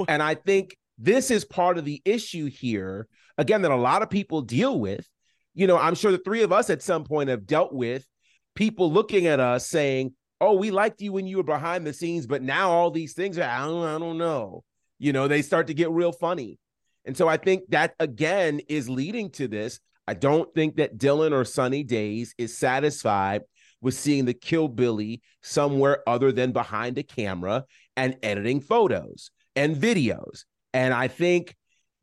And I think this is part of the issue here, again, that a lot of people deal with. You know, I'm sure the three of us at some point have dealt with people looking at us saying, Oh, we liked you when you were behind the scenes, but now all these things are, I don't, I don't know you know, they start to get real funny. And so I think that again is leading to this. I don't think that Dylan or Sunny Days is satisfied with seeing the Kill Billy somewhere other than behind a camera and editing photos and videos. And I think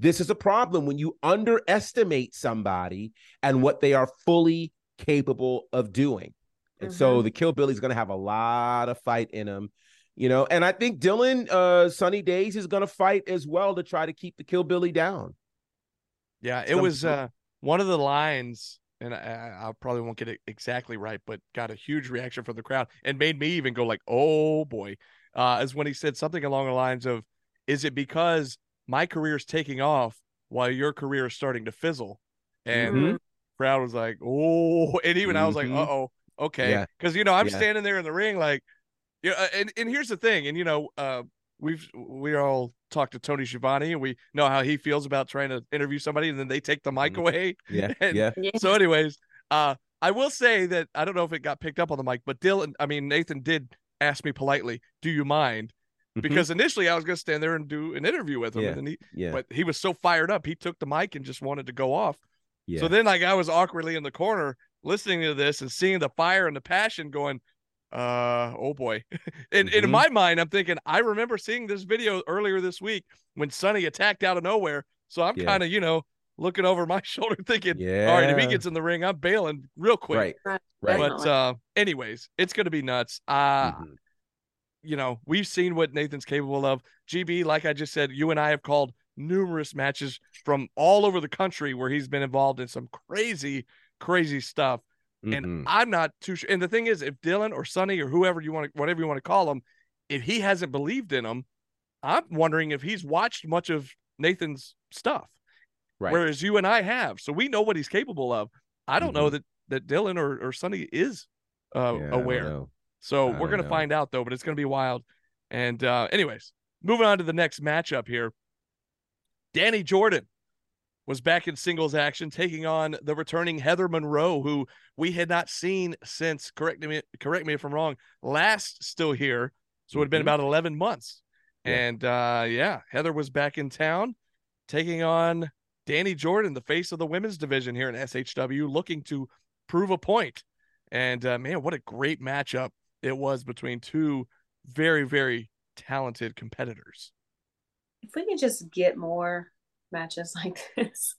this is a problem when you underestimate somebody and what they are fully capable of doing. And mm-hmm. so the Kill Billy is going to have a lot of fight in him you know, and I think Dylan uh Sunny Days is gonna fight as well to try to keep the kill Billy down. Yeah, it was uh one of the lines, and I, I probably won't get it exactly right, but got a huge reaction from the crowd and made me even go like, "Oh boy," uh, as when he said something along the lines of, "Is it because my career is taking off while your career is starting to fizzle?" And mm-hmm. crowd was like, "Oh," and even mm-hmm. I was like, "Uh oh, okay," because yeah. you know I'm yeah. standing there in the ring like yeah, uh, and and here's the thing, and you know, uh, we've we all talked to Tony Schiavone, and we know how he feels about trying to interview somebody, and then they take the mic mm-hmm. away. Yeah, and yeah. So, anyways, uh, I will say that I don't know if it got picked up on the mic, but Dylan, I mean Nathan did ask me politely, "Do you mind?" Mm-hmm. Because initially I was going to stand there and do an interview with him, yeah. and he, yeah. but he was so fired up, he took the mic and just wanted to go off. Yeah. So then, like, I was awkwardly in the corner listening to this and seeing the fire and the passion, going, uh oh boy and, mm-hmm. in my mind i'm thinking i remember seeing this video earlier this week when sunny attacked out of nowhere so i'm yeah. kind of you know looking over my shoulder thinking yeah all right if he gets in the ring i'm bailing real quick right right but uh anyways it's gonna be nuts uh mm-hmm. You know we've seen what nathan's capable of gb like i just said you and i have called numerous matches from all over the country where he's been involved in some crazy crazy stuff Mm-hmm. And I'm not too sure. And the thing is, if Dylan or Sunny or whoever you want to, whatever you want to call him, if he hasn't believed in him, I'm wondering if he's watched much of Nathan's stuff. Right. Whereas you and I have. So we know what he's capable of. I don't mm-hmm. know that that Dylan or, or Sunny is uh, yeah, aware. So we're gonna know. find out though, but it's gonna be wild. And uh anyways, moving on to the next matchup here. Danny Jordan was back in singles action, taking on the returning Heather Monroe, who we had not seen since. Correct me, correct me if I'm wrong. Last still here, so it would have been Mhm. about 11 months. Yeah. And uh, yeah, Heather was back in town, taking on Danny Jordan, the face of the women's division here in SHW, looking to prove a point. And uh, man, what a great matchup it was between two very, very talented competitors. If we can just get more matches like this,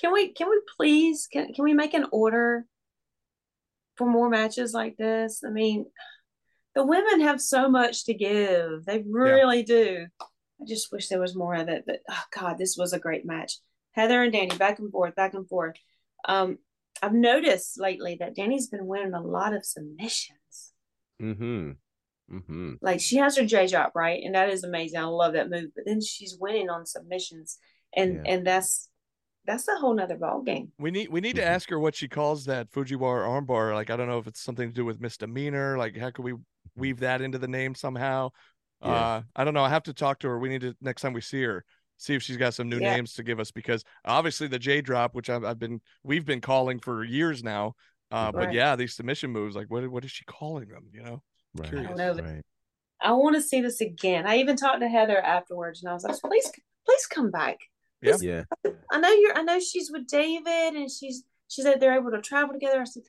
can we? Can we please? Can Can we make an order for more matches like this? I mean, the women have so much to give. They really do. I just wish there was more of it. But oh God, this was a great match. Heather and Danny back and forth, back and forth. Um, I've noticed lately that Danny's been winning a lot of submissions. Mm-hmm. Mm-hmm. Like she has her J drop right, and that is amazing. I love that move. But then she's winning on submissions, and Yeah. and that's that's a whole nother ball game. We need we need to Mhm. ask her what she calls that Fujiwara armbar. Like I don't know if it's something to do with misdemeanor. Like how could we weave that into the name somehow? Yeah. Uh I don't know. I have to talk to her. We need to next time we see her, see if she's got some new Yeah. names to give us because obviously the J drop, which I've, I've been we've been calling for years now. Uh, but yeah, these submission moves, like what what is she calling them? You know, Right. Curious. I don't know. Right. I want to see this again. I even talked to Heather afterwards, and I was like, please, please come back. Yeah. Yeah. I know you're. I know she's with David, and she's she said they're able to travel together. I said,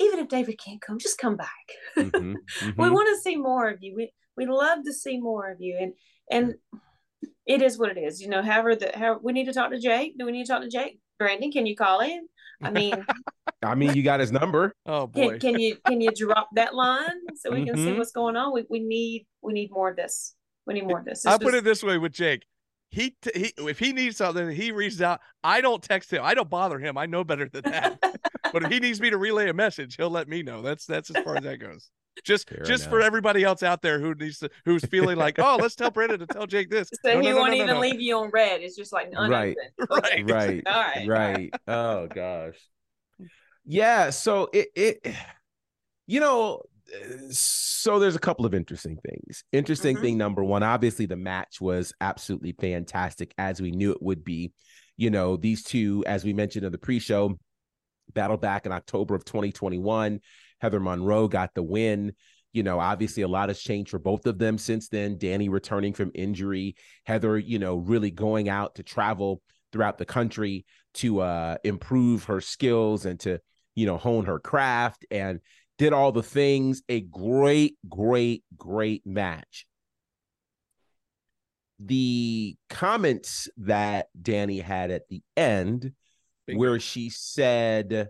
even if David can't come, just come back. Mhm. we Mhm. want to see more of you. We we love to see more of you, and and it is what it is. You know, however, the how we need to talk to Jake. Do we need to talk to Jake? Brandon, can you call in? I mean, I mean, you got his number. oh boy, can, can you can you drop that line so we can see Mhm. what's going on? We we need we need more of this. We need more of this. It's I'll put it this way with Jake. He, t- he if he needs something, he reaches out. I don't text him. I don't bother him. I know better than that. but if he needs me to relay a message, he'll let me know. That's that's as far as that goes. Just Fair just for everybody else out there who needs to who's feeling like, oh, let's tell Brandon to tell Jake this. So No, he no, no, won't no, no, even no. leave you on red. It's just like unopened. Right. Right. Right. All right. Right. Oh gosh. Yeah. So it it you know so there's a couple of interesting things. Interesting Mhm. thing number one, obviously the match was absolutely fantastic as we knew it would be. You know, these two, as we mentioned in the pre-show, battled back in October of 2021. Heather Monroe got the win. You know, obviously a lot has changed for both of them since then. Danny returning from injury, Heather, you know, really going out to travel throughout the country to uh improve her skills and to, you know, hone her craft and did all the things. A great, great, great match. The comments that Danny had at the end where she said,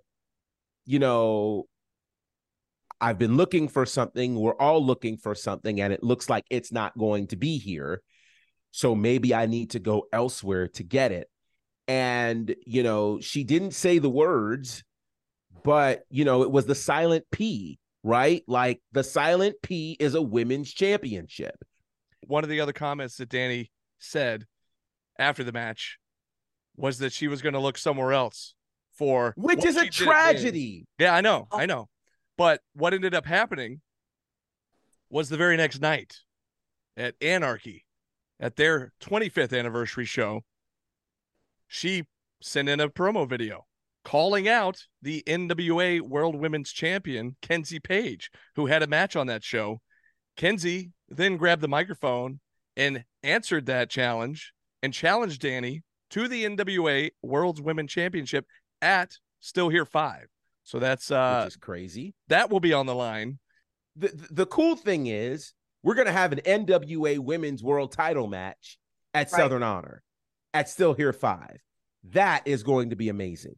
you know, I've been looking for something. We're all looking for something, and it looks like it's not going to be here. So maybe I need to go elsewhere to get it. And, you know, she didn't say the words, but, you know, it was the silent P, right? Like the silent P is a women's championship. One of the other comments that Danny said after the match was that she was going to look somewhere else for Which is a she did at Days. tragedy. Yeah, I know, I oh. know. But what ended up happening was the very next night at Anarchy, at their 25th anniversary show, she sent in a promo video calling out the NWA World Women's Champion, Kenzie Paige, who had a match on that show. Kenzie then grabbed the microphone and answered that challenge and challenged Danny to the NWA World's Women Championship at Still Here 5. So that's uh which is crazy. that will be on the line. the the cool thing is we're gonna have an NWA Women's World Title match at Right. Southern Honor at Still Here Five. That is going to be amazing,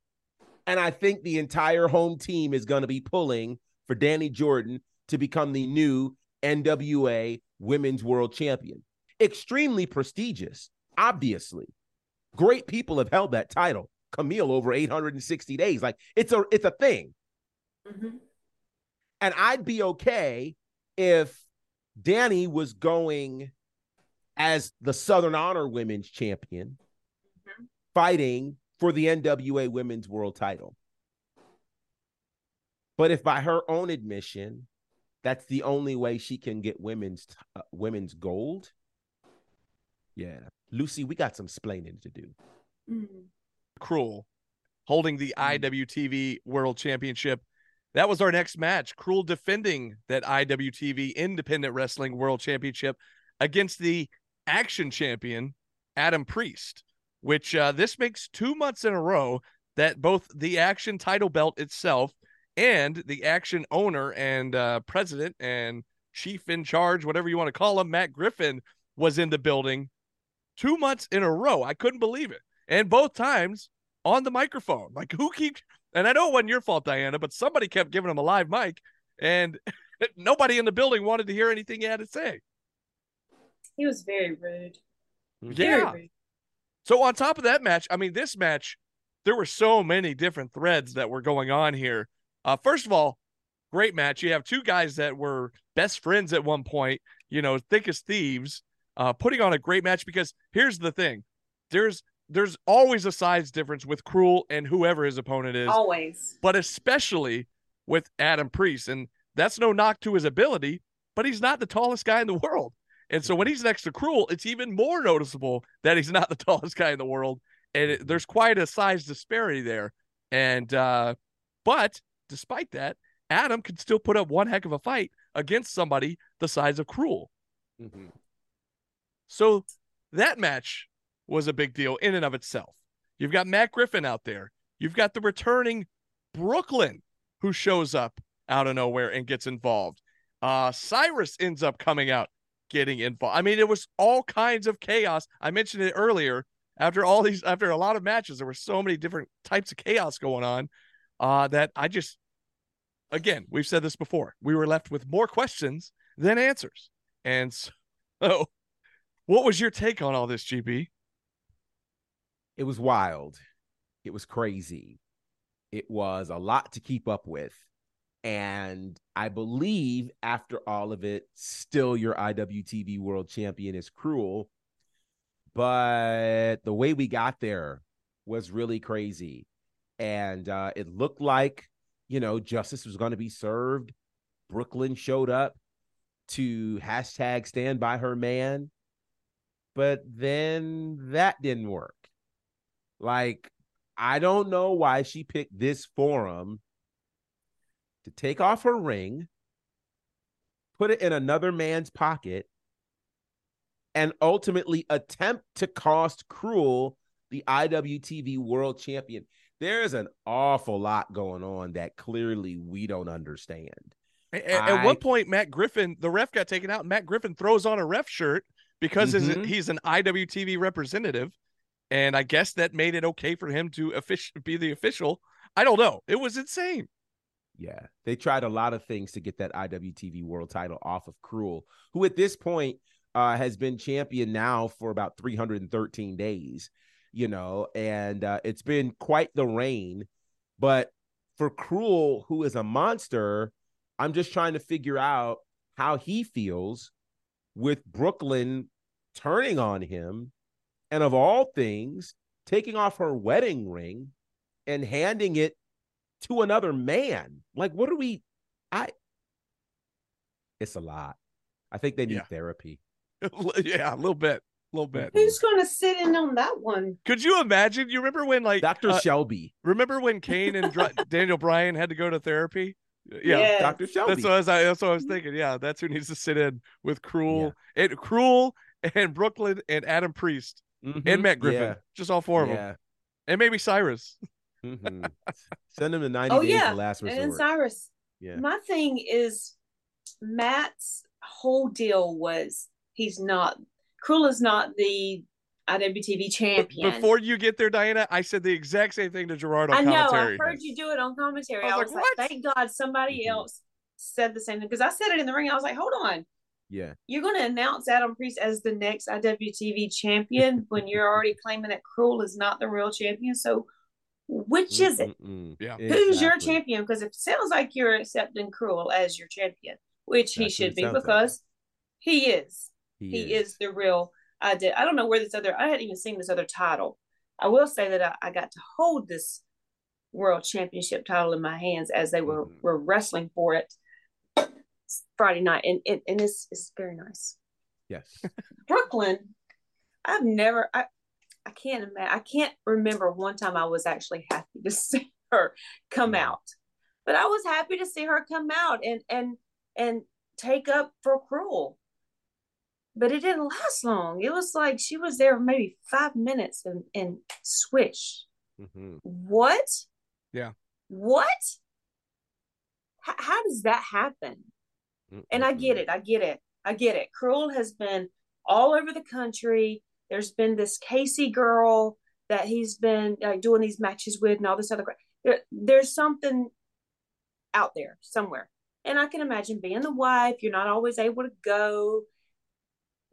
and I think the entire home team is going to be pulling for Danny Jordan to become the new NWA Women's World Champion. Extremely prestigious, obviously. Great people have held that title. Kamille over 860 days. Like it's a it's a thing. Mhm. And I'd be okay if Danny was going as the Southern Honor Women's Champion, Mhm. fighting for the NWA Women's World Title. But if by her own admission, that's the only way she can get women's uh, women's gold, yeah, Lucy, we got some splaining to do. Mhm. Cruel holding the IWTV World Championship. That was our next match. Cruel defending that IWTV Independent Wrestling World Championship against the Action Champion Adam Priest, which uh, this makes two months in a row that both the Action title belt itself and the Action owner and uh, president and chief in charge, whatever you want to call him, Matt Griffin, was in the building two months in a row. I couldn't believe it. And both times on the microphone. Like, who keeps, and I know it wasn't your fault, Diana, but somebody kept giving him a live mic, and nobody in the building wanted to hear anything he had to say. He was very rude. Yeah. Very rude. So on top of that match, I mean, this match, there were so many different threads that were going on here. Uh, first of all, great match. You have two guys that were best friends at one point, you know, thick as thieves, uh, putting on a great match because here's the thing. There's there's always a size difference with Cruel and whoever his opponent is, Always. but especially with Adam Priest. And that's no knock to his ability, but he's not the tallest guy in the world. And so when he's next to Cruel, it's even more noticeable that he's not the tallest guy in the world. And it, there's quite a size disparity there. And, uh, but despite that, Adam can still put up one heck of a fight against somebody the size of Cruel. Mhm. So that match was a big deal in and of itself. You've got Matt Griffin out there. You've got the returning Brooklyn who shows up out of nowhere and gets involved. Uh, Cyrus ends up coming out, getting involved. I mean, it was all kinds of chaos. I mentioned it earlier. After all these, after a lot of matches, there were so many different types of chaos going on uh, that I just, again, we've said this before. We were left with more questions than answers. And so, what was your take on all this, GB? It was wild. It was crazy. It was a lot to keep up with. And I believe after all of it, still your IWTV world champion is cruel. But the way we got there was really crazy. And uh, it looked like, you know, justice was going to be served. Brooklyn showed up to hashtag stand by her man. But then that didn't work. Like, I don't know why she picked this forum to take off her ring, put it in another man's pocket, and ultimately attempt to cost Cruel the IWTV World Champion. There's an awful lot going on that clearly we don't understand. At one point, Matt Griffin, the ref got taken out. Matt Griffin throws on a ref shirt because Mhm. he's an IWTV representative, and I guess that made it okay for him to offic- be the official. I don't know. It was insane. Yeah, they tried a lot of things to get that IWTV World Title off of Cruel, who at this point uh, has been champion now for about 313 days. You know, and uh, it's been quite the reign. But for Cruel, who is a monster, I'm just trying to figure out how he feels with Brooklyn turning on him, and of all things, taking off her wedding ring and handing it to another man. Like, what are we? I. It's a lot. I think they need Yeah. therapy. yeah, a little bit, a little bit. Who's going to sit in on that one? Could you imagine? You remember when, like, Dr. uh, Shelby. remember when Kane and Dr- Daniel Bryan had to go to therapy? Yeah, Yes. Dr. Shelby. That's what, I was, that's what I was thinking. Yeah, that's who needs to sit in with Cruel and Cruel and Brooklyn and Adam Priest and Mhm. Matt Griffin. Yeah. Just all four of them, and maybe Cyrus. Mhm. Send him to 90 Oh, days yeah. of last And. Cyrus. yeah. My thing is Matt's whole deal was he's not Cruel is not the IWTV champion. Before you get there, Diana, I said the exact same thing to Gerard on I know, I commentary. heard you do it on commentary. I I was was, like, like, "What?" thank God somebody Mhm. else said the same thing because I said it in the ring. I was like, hold on, Yeah. you're going to announce Adam Priest as the next IWTV champion when you're already claiming that Cruel is not the real champion. So, which is it? Mm-mm-mm. Yeah. Who's your champion? Because it sounds like you're accepting Cruel as your champion, which he That's what should be sounds like. because he is. He, He is the real. I did. I don't know where this other. I hadn't even seen this other title. I will say that I, I got to hold this world championship title in my hands as they were Mhm. were wrestling for it Friday night, and and, and it's it's very nice. Yes. Brooklyn, I've never. I I can't imagine. I can't remember one time I was actually happy to see her come out, but I was happy to see her come out and and and take up for Cruel. But it didn't last long. It was like she was there maybe five minutes and and switch. Mm-hmm. What? Yeah. What? H- how does that happen? And I get it. I get it. I get it. Cruel has been all over the country. There's been this Casey girl that he's been uh, doing these matches with, and all this other. There, there's something out there somewhere, and I can imagine being the wife. You're not always able to go.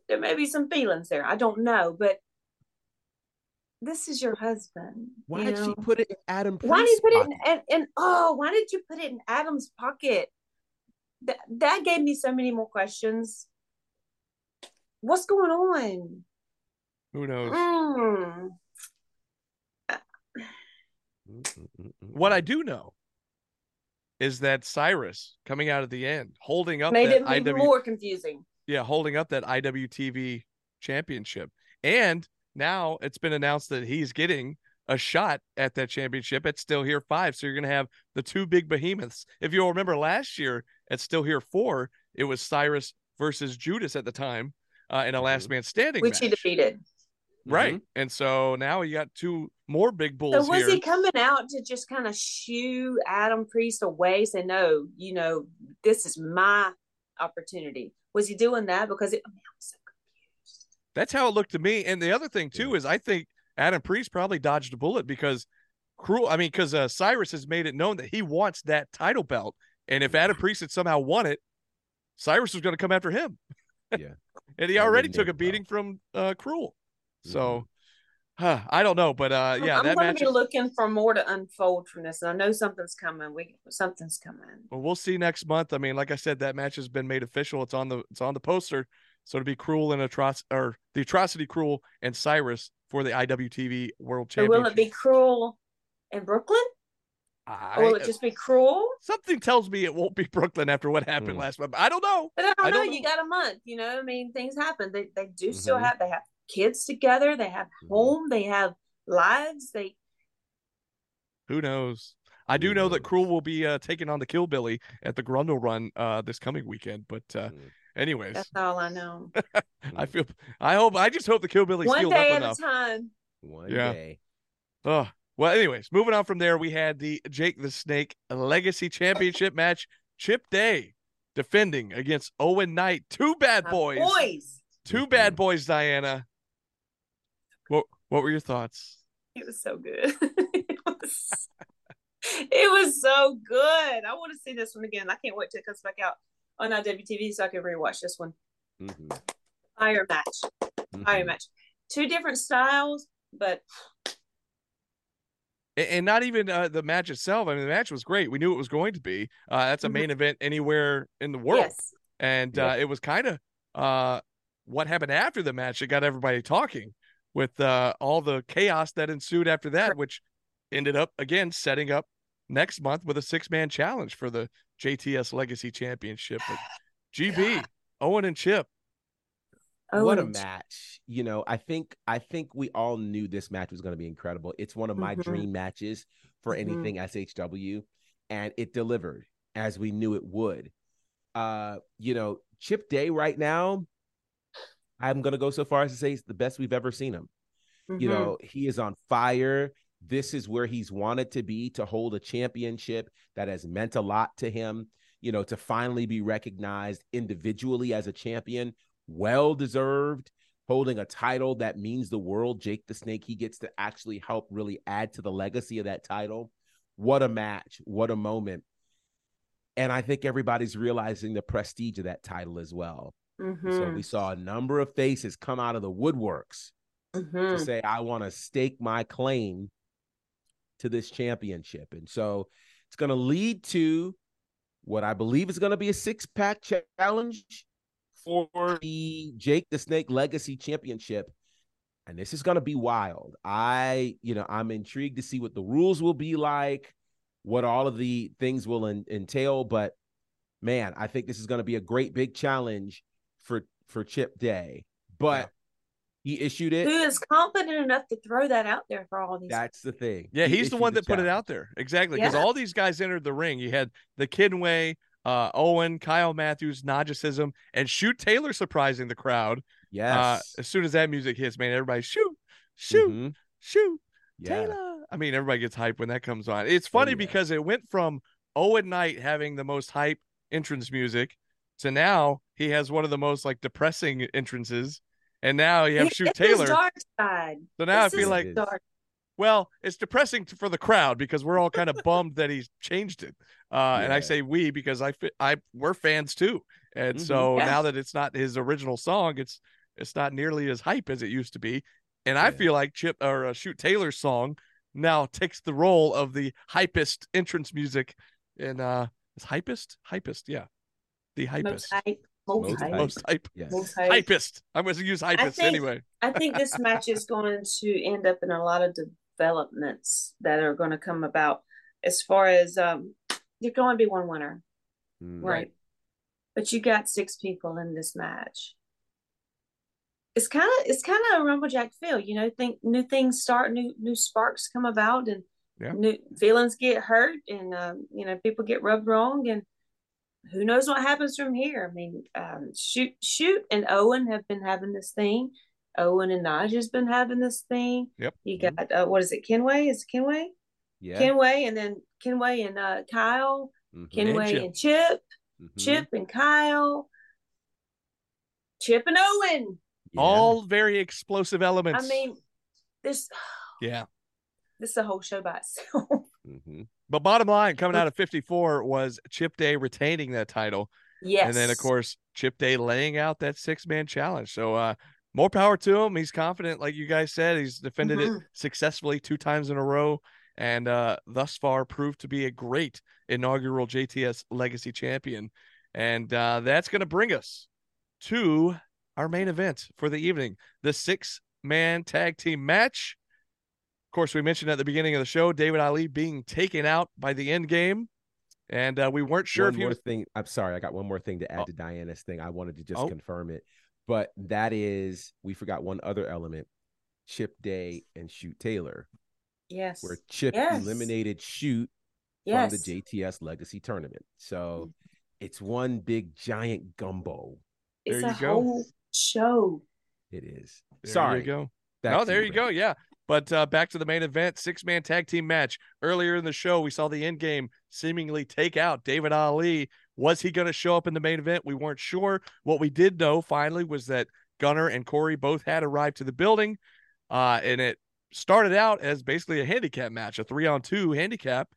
There may be some feelings there. I don't know, but this is your husband. Why you did know? she put it in Adam? Why did you put it in and, and oh, why did you put it in Adam's pocket? That that gave me so many more questions. What's going on? Who knows? Mm. What I do know is that Cyrus coming out at the end, holding up Made that it even IW, more confusing. yeah, holding up that IWTV championship, and now it's been announced that he's getting a shot at that championship at Still Here Five. So you're gonna have the two big behemoths. If you'll remember last year at Still Here Four, it was Cyrus versus Judas at the time uh, in a last man standing Which he defeated. Right. And so now you got two more big bulls So was here. he coming out to just kind of shoo Adam Priest away, say, no, you know, this is my opportunity? Was he doing that? Because it, I mean, I was so confused. That's how it looked to me. And the other thing too is I think Adam Priest probably dodged a bullet because cruel. I mean, because uh, Cyrus has made it known that he wants that title belt, and if Adam Priest had somehow won it, Cyrus was going to come after him. Yeah. and he already took a end well. beating from uh, Cruel. So, huh, I don't know, but uh, yeah, I'm that going match. to be is- looking for more to unfold from this, and I know something's coming. We something's coming. Well, we'll see next month. I mean, like I said, that match has been made official. It's on the it's on the poster. So to be cruel and atroc or the atrocity cruel and Cyrus for the IWTV World So Championship. will it be cruel in Brooklyn, I- or will it just be cruel? something tells me it won't be Brooklyn after what happened Hmm. last month. I don't know. But I don't I know. don't You know. got a month. You know, I mean, things happen. They they do still Mhm. have. They have kids together. They have Mhm. home. They have lives. They Who knows? I do Who know that? Cruel will be uh, taking on the Kill Billy at the Grundle Run uh, this coming weekend. But uh, Mm. anyways, that's all I know. I feel I hope I just hope the Kill Billy's One day up at enough. a time. One Yeah. day. Oh, well, anyways, moving on from there, we had the Jake the Snake Legacy Championship match. Chip Day defending against Owen Knight. Two bad My boys. boys. Two bad Mhm. boys, Diana. What what were your thoughts? It was so good. it, was, it was so good. I want to see this one again. I can't wait till it comes back out on our IWTV so I can rewatch this one. Mhm. Fire match. Fire Mhm. match. Two different styles, but And, not even uh, the match itself. I mean, the match was great. We knew it was going to be. Uh, that's a Mhm. main event anywhere in the world. yes. and uh, it was kind of uh, what happened after the match that got everybody talking with uh, all the chaos that ensued after that, which ended up again setting up next month with a six man challenge for the JTS Legacy Championship. But GB, Owen and Chip. What a match you know i think i think we all knew this match was going to be incredible it's one of my Mhm. dream matches for Mhm. anything shw and it delivered as we knew it would uh you know chip day right now i'm going to go so far as to say it's the best we've ever seen him you Mhm. know he is on fire this is where he's wanted to be to hold a championship that has meant a lot to him you know to finally be recognized individually as a champion well deserved holding a title that means the world jake the snake he gets to actually help really add to the legacy of that title what a match what a moment and i think everybody's realizing the prestige of that title as well so Mhm. we saw a number of faces come out of the woodworks to Mhm. say I want to stake my claim to this championship. And so it's going to lead to what I believe is going to be a six pack challenge for the Jake the Snake Legacy Championship. And this is going to be wild. I, you know, I'm intrigued to see what the rules will be like, what all of the things will en- entail. But man, I think this is going to be a great big challenge for for Chip Day. But He issued it. Who is confident enough to throw that out there for all these? That's the thing. Yeah, He he's the one that put it out there. Exactly. Because Yeah. all these guys entered the ring. You had the Kidway, uh, Owen, Kyle Matthews, Najicism, and Shoot Taylor surprising the crowd. Uh, Yes. as soon as that music hits, man, everybody shoot, shoot, Mhm. shoot, Yeah. Taylor. I mean, everybody gets hype when that comes on. It's funny yeah. because it went from Owen Knight having the most hype entrance music to now he has one of the most like depressing entrances. And now you have Shoot It's Taylor. dark side. So now I feel like dark. well, it's depressing for the crowd because we're all kind of bummed that he's changed it. Uh, And I say we because I I we're fans too, and Mhm. so Yeah. now that it's not his original song, it's it's not nearly as hype as it used to be. And I Yeah. feel like Chip or uh, Shoot Taylor's song now takes the role of the hypest entrance music. And uh, is hypest hypest yeah, the hypest Most hype. Most, Most hype. hype. most hype Yes. Most hype. hypest. I'm going to use hypest think- anyway. I think this match is going to end up in a lot of developments that are going to come about. As far as um, you're going to be one winner, Mm. right? But you got six people in this match. It's kind of it's kind of a rumblejack feel, you know. Think new things start, new new sparks come about, and Yeah. new feelings get hurt, and um, you know people get rubbed wrong, and who knows what happens from here? I mean, um, shoot, shoot, and Owen have been having this thing. Owen and Naja's been having this thing. Yep. You got uh, what is it? Kenway is it Kenway? Yeah. Kenway, and then Kenway and uh, Kyle. Mhm. Kenway Chip. and Chip. Mhm. Chip and Kyle. Chip and Owen. Yeah. All very explosive elements. I mean, this yeah. this is a whole show by itself. Mhm. But bottom line, coming out of 54 was Chip Day retaining that title. yes. And then, of course, Chip Day laying out that six man challenge. So, uh, more power to him. He's confident, like you guys said. He's defended it Mhm. successfully two times in a row and uh, thus far proved to be a great inaugural JTS Legacy champion. And uh, that's going to bring us to our main event for the evening the six man tag team match. Of course, we mentioned at the beginning of the show David Ali being taken out by the end game. And uh, we weren't sure one if he more was. thing. I'm sorry, I got one more thing to add Oh. to Diana's thing. I wanted to just Oh. confirm it, but that is we forgot one other element: Chip Day and Shoot Taylor, yes. where Chip Yes. eliminated Shoot yes. from the JTS Legacy Tournament. So Mm. it's one big giant gumbo. it's There a you go. whole show. It is. There sorry. you go. back oh, there you go. Yeah. But uh, back to the main event, six man tag team match. Earlier in the show, we saw the end game seemingly take out David Ali. Was he going to show up in the main event? We weren't sure. What we did know finally was that Gunner and Corey both had arrived to the building. Uh, and it started out as basically a handicap match, a three on two handicap.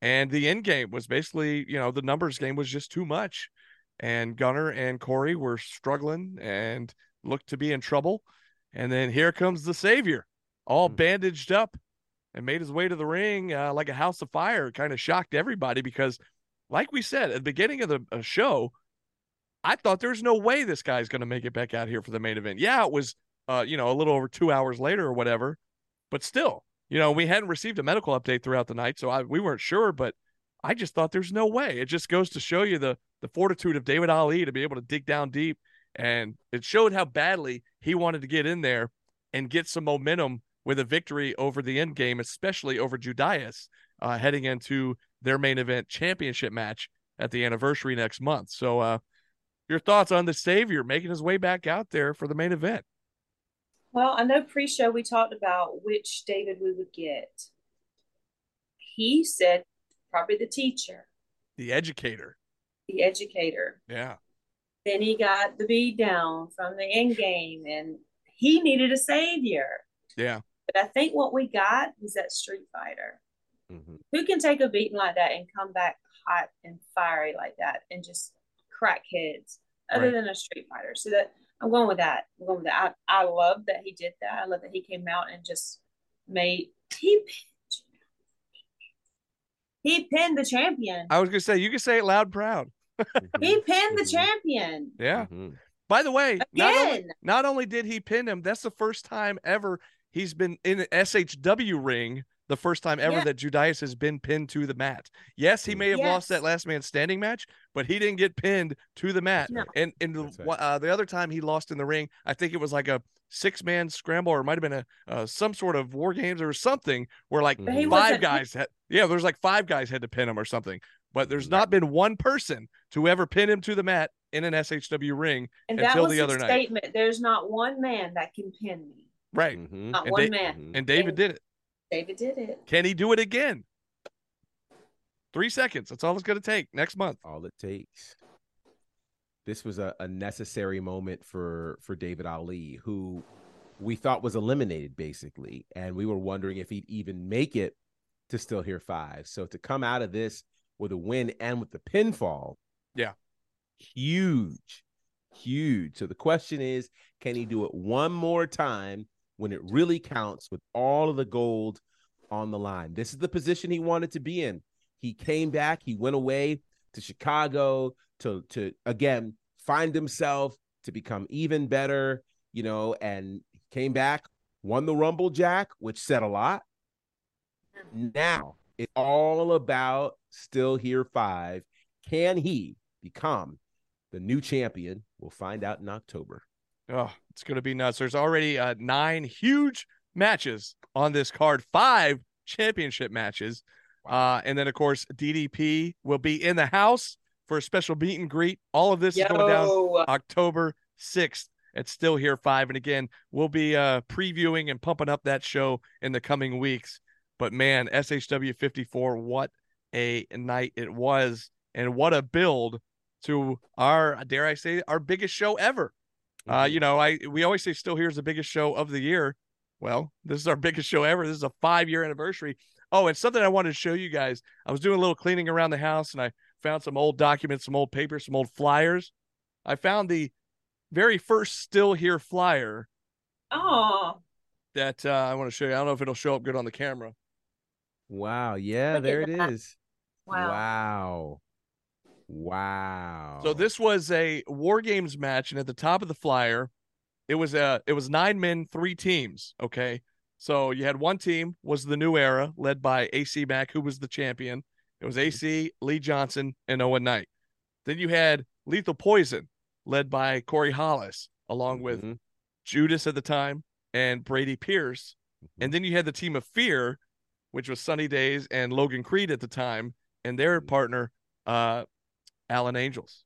And the end game was basically, you know, the numbers game was just too much. And Gunner and Corey were struggling and looked to be in trouble. And then here comes the savior, all Hmm. bandaged up and made his way to the ring uh, like a house of fire. Kind of shocked everybody because, like we said at the beginning of the uh, show, I thought there's no way this guy's going to make it back out here for the main event. Yeah, it was, uh, you know, a little over two hours later or whatever, but still, you know, we hadn't received a medical update throughout the night, so I, we weren't sure. But I just thought there's no way. It just goes to show you the the fortitude of David Ali to be able to dig down deep, and it showed how badly he wanted to get in there and get some momentum with a victory over the end game, especially over Judas, uh, heading into their main event championship match at the anniversary next month. So, uh, your thoughts on the Savior making his way back out there for the main event? Well, I know pre-show we talked about which David we would get. He said probably the teacher, The educator. the educator. Yeah. Then he got the beat down from the end game, and he needed a savior. Yeah. But I think what we got was that Street Fighter. Mhm. Who can take a beating like that and come back hot and fiery like that and just crack heads, other Right. than a Street Fighter? So that I'm going with that. I'm going with that. I, I love that he did that. I love that he came out and just made he he pinned the champion. I was going to say, you can say it loud proud. He pinned the Mhm. champion Yeah. Mhm. By the way, not only, again. not only did he pin him, that's the first time ever he's been in an SHW ring the first time ever Yeah. that Judas has been pinned to the mat. Yes, he may have lost that last man standing match, but he didn't get pinned to the mat. No. And and the, right. uh, the other time he lost in the ring, I think it was like a six man scramble, or it might have been a uh, some sort of war games or something where like But he five guys had yeah, there's like five guys had to pin him or something. But there's not been one person to ever pin him to the mat in an SHW ring. And that until was the the other night. statement. There's not one man that can pin me. Right. Mhm, Not And one they- man. mhm. And David And- did it. David did it. Can he do it again? Three seconds. That's all it's going to take next month. all it takes. This was a, a necessary moment for for David Ali, who we thought was eliminated basically, and we were wondering if he'd even make it to Still Here five. So to come out of this with a win and with the pinfall, Yeah. huge, huge. So the question is, can he do it one more time when it really counts with all of the gold on the line? This is the position he wanted to be in. He came back, he went away to Chicago to to again find himself to become even better, you know, and came back, won the Rumble Jack, which said a lot. Now it's all about still here five. Can he become the new champion? We'll find out in October. Oh, it's going to be nuts. There's already uh, nine huge matches on this card, five championship matches. Uh, and then, of course, DDP will be in the house for a special meet and greet. All of this is going down Yo, October 6th at Still Here 5. And again, we'll be uh, previewing and pumping up that show in the coming weeks. But man, SHW 54, what a night it was. And what a build to our, dare I say, our biggest show ever. Uh, Mhm. you know, I we always say Still Here is the biggest show of the year. Well, this is our biggest show ever. This is a five year anniversary. Oh, and something I wanted to show you guys. I was doing a little cleaning around the house and I found some old documents, some old papers, some old flyers. I found the very first Still Here flyer oh, that uh, I want to show you. I don't know if it'll show up good on the camera. Wow. Yeah, Look there it that. is. wow. Wow. Wow. So this was a War Games match, and at the top of the flyer, it was a it was nine men, three teams. Okay, so you had one team was the New Era, led by AC Mack, who was the champion. It was AC, Lee Johnson, and Owen Knight. Then you had Lethal Poison, led by Corey Hollis, along with Mhm. Judas at the time and Brady Pierce. And then you had the team of Fear, which was Sunny Days and Logan Creed at the time, and their Mhm. partner, uh, Alan Angels.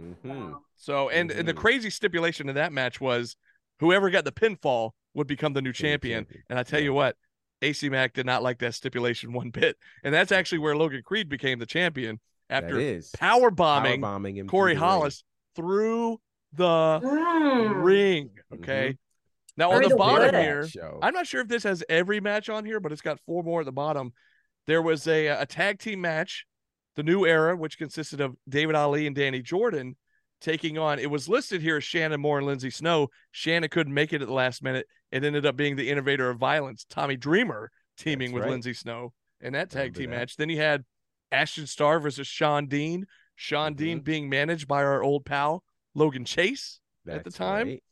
Mhm. So, and, and the Mhm. crazy stipulation in that match was whoever got the pinfall would become the new New champion. champion. And I tell Yeah. you what, AC Mack did not like that stipulation one bit. And that's actually where Logan Creed became the champion after power bombing bombing him Corey through the ring. Hollis through the Mm. ring. Okay. Now on the, the bottom wood. here, Show. I'm not sure if this has every match on here, but it's got four more at the bottom. There was a a tag team match, the new era, which consisted of David Ali and Danny Jordan taking on. It was listed here as Shannon Moore and Lindsay Snow. Shannon couldn't make it at the last minute. It ended up being the innovator of violence, Tommy Dreamer, teaming That's with right. Lindsay Snow in that tag team that. match. Then you had Ashton Starr versus Sean Dean. Sean Dean Mhm. being managed by our old pal Logan Chase. at the time. right.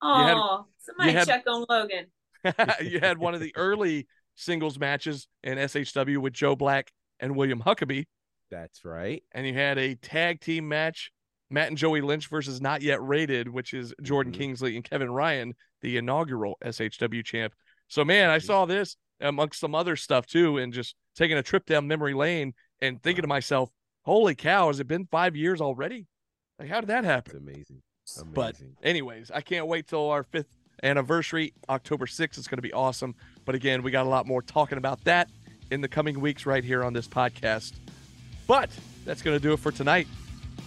Oh, somebody had- check on Logan. you had one of the early singles matches in SHW with Joe Black and William Huckabee, That's right. and you had a tag team match, Matt and Joey Lynch versus Not Yet Rated, which is Jordan Mhm. Kingsley and Kevin Ryan, the inaugural SHW champ. So man, I saw this amongst some other stuff too, and just taking a trip down memory lane and thinking to myself, "Holy cow, has it been five years already? Like, how did that It's happen?" amazing. But anyways, I can't wait till our fifth anniversary, October 6th. It's going to be awesome. But again, we got a lot more talking about that in the coming weeks right here on this podcast. But that's going to do it for tonight.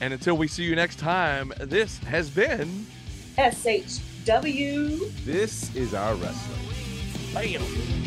And until we see you next time, this has been SHW. this is our wrestling. Bam.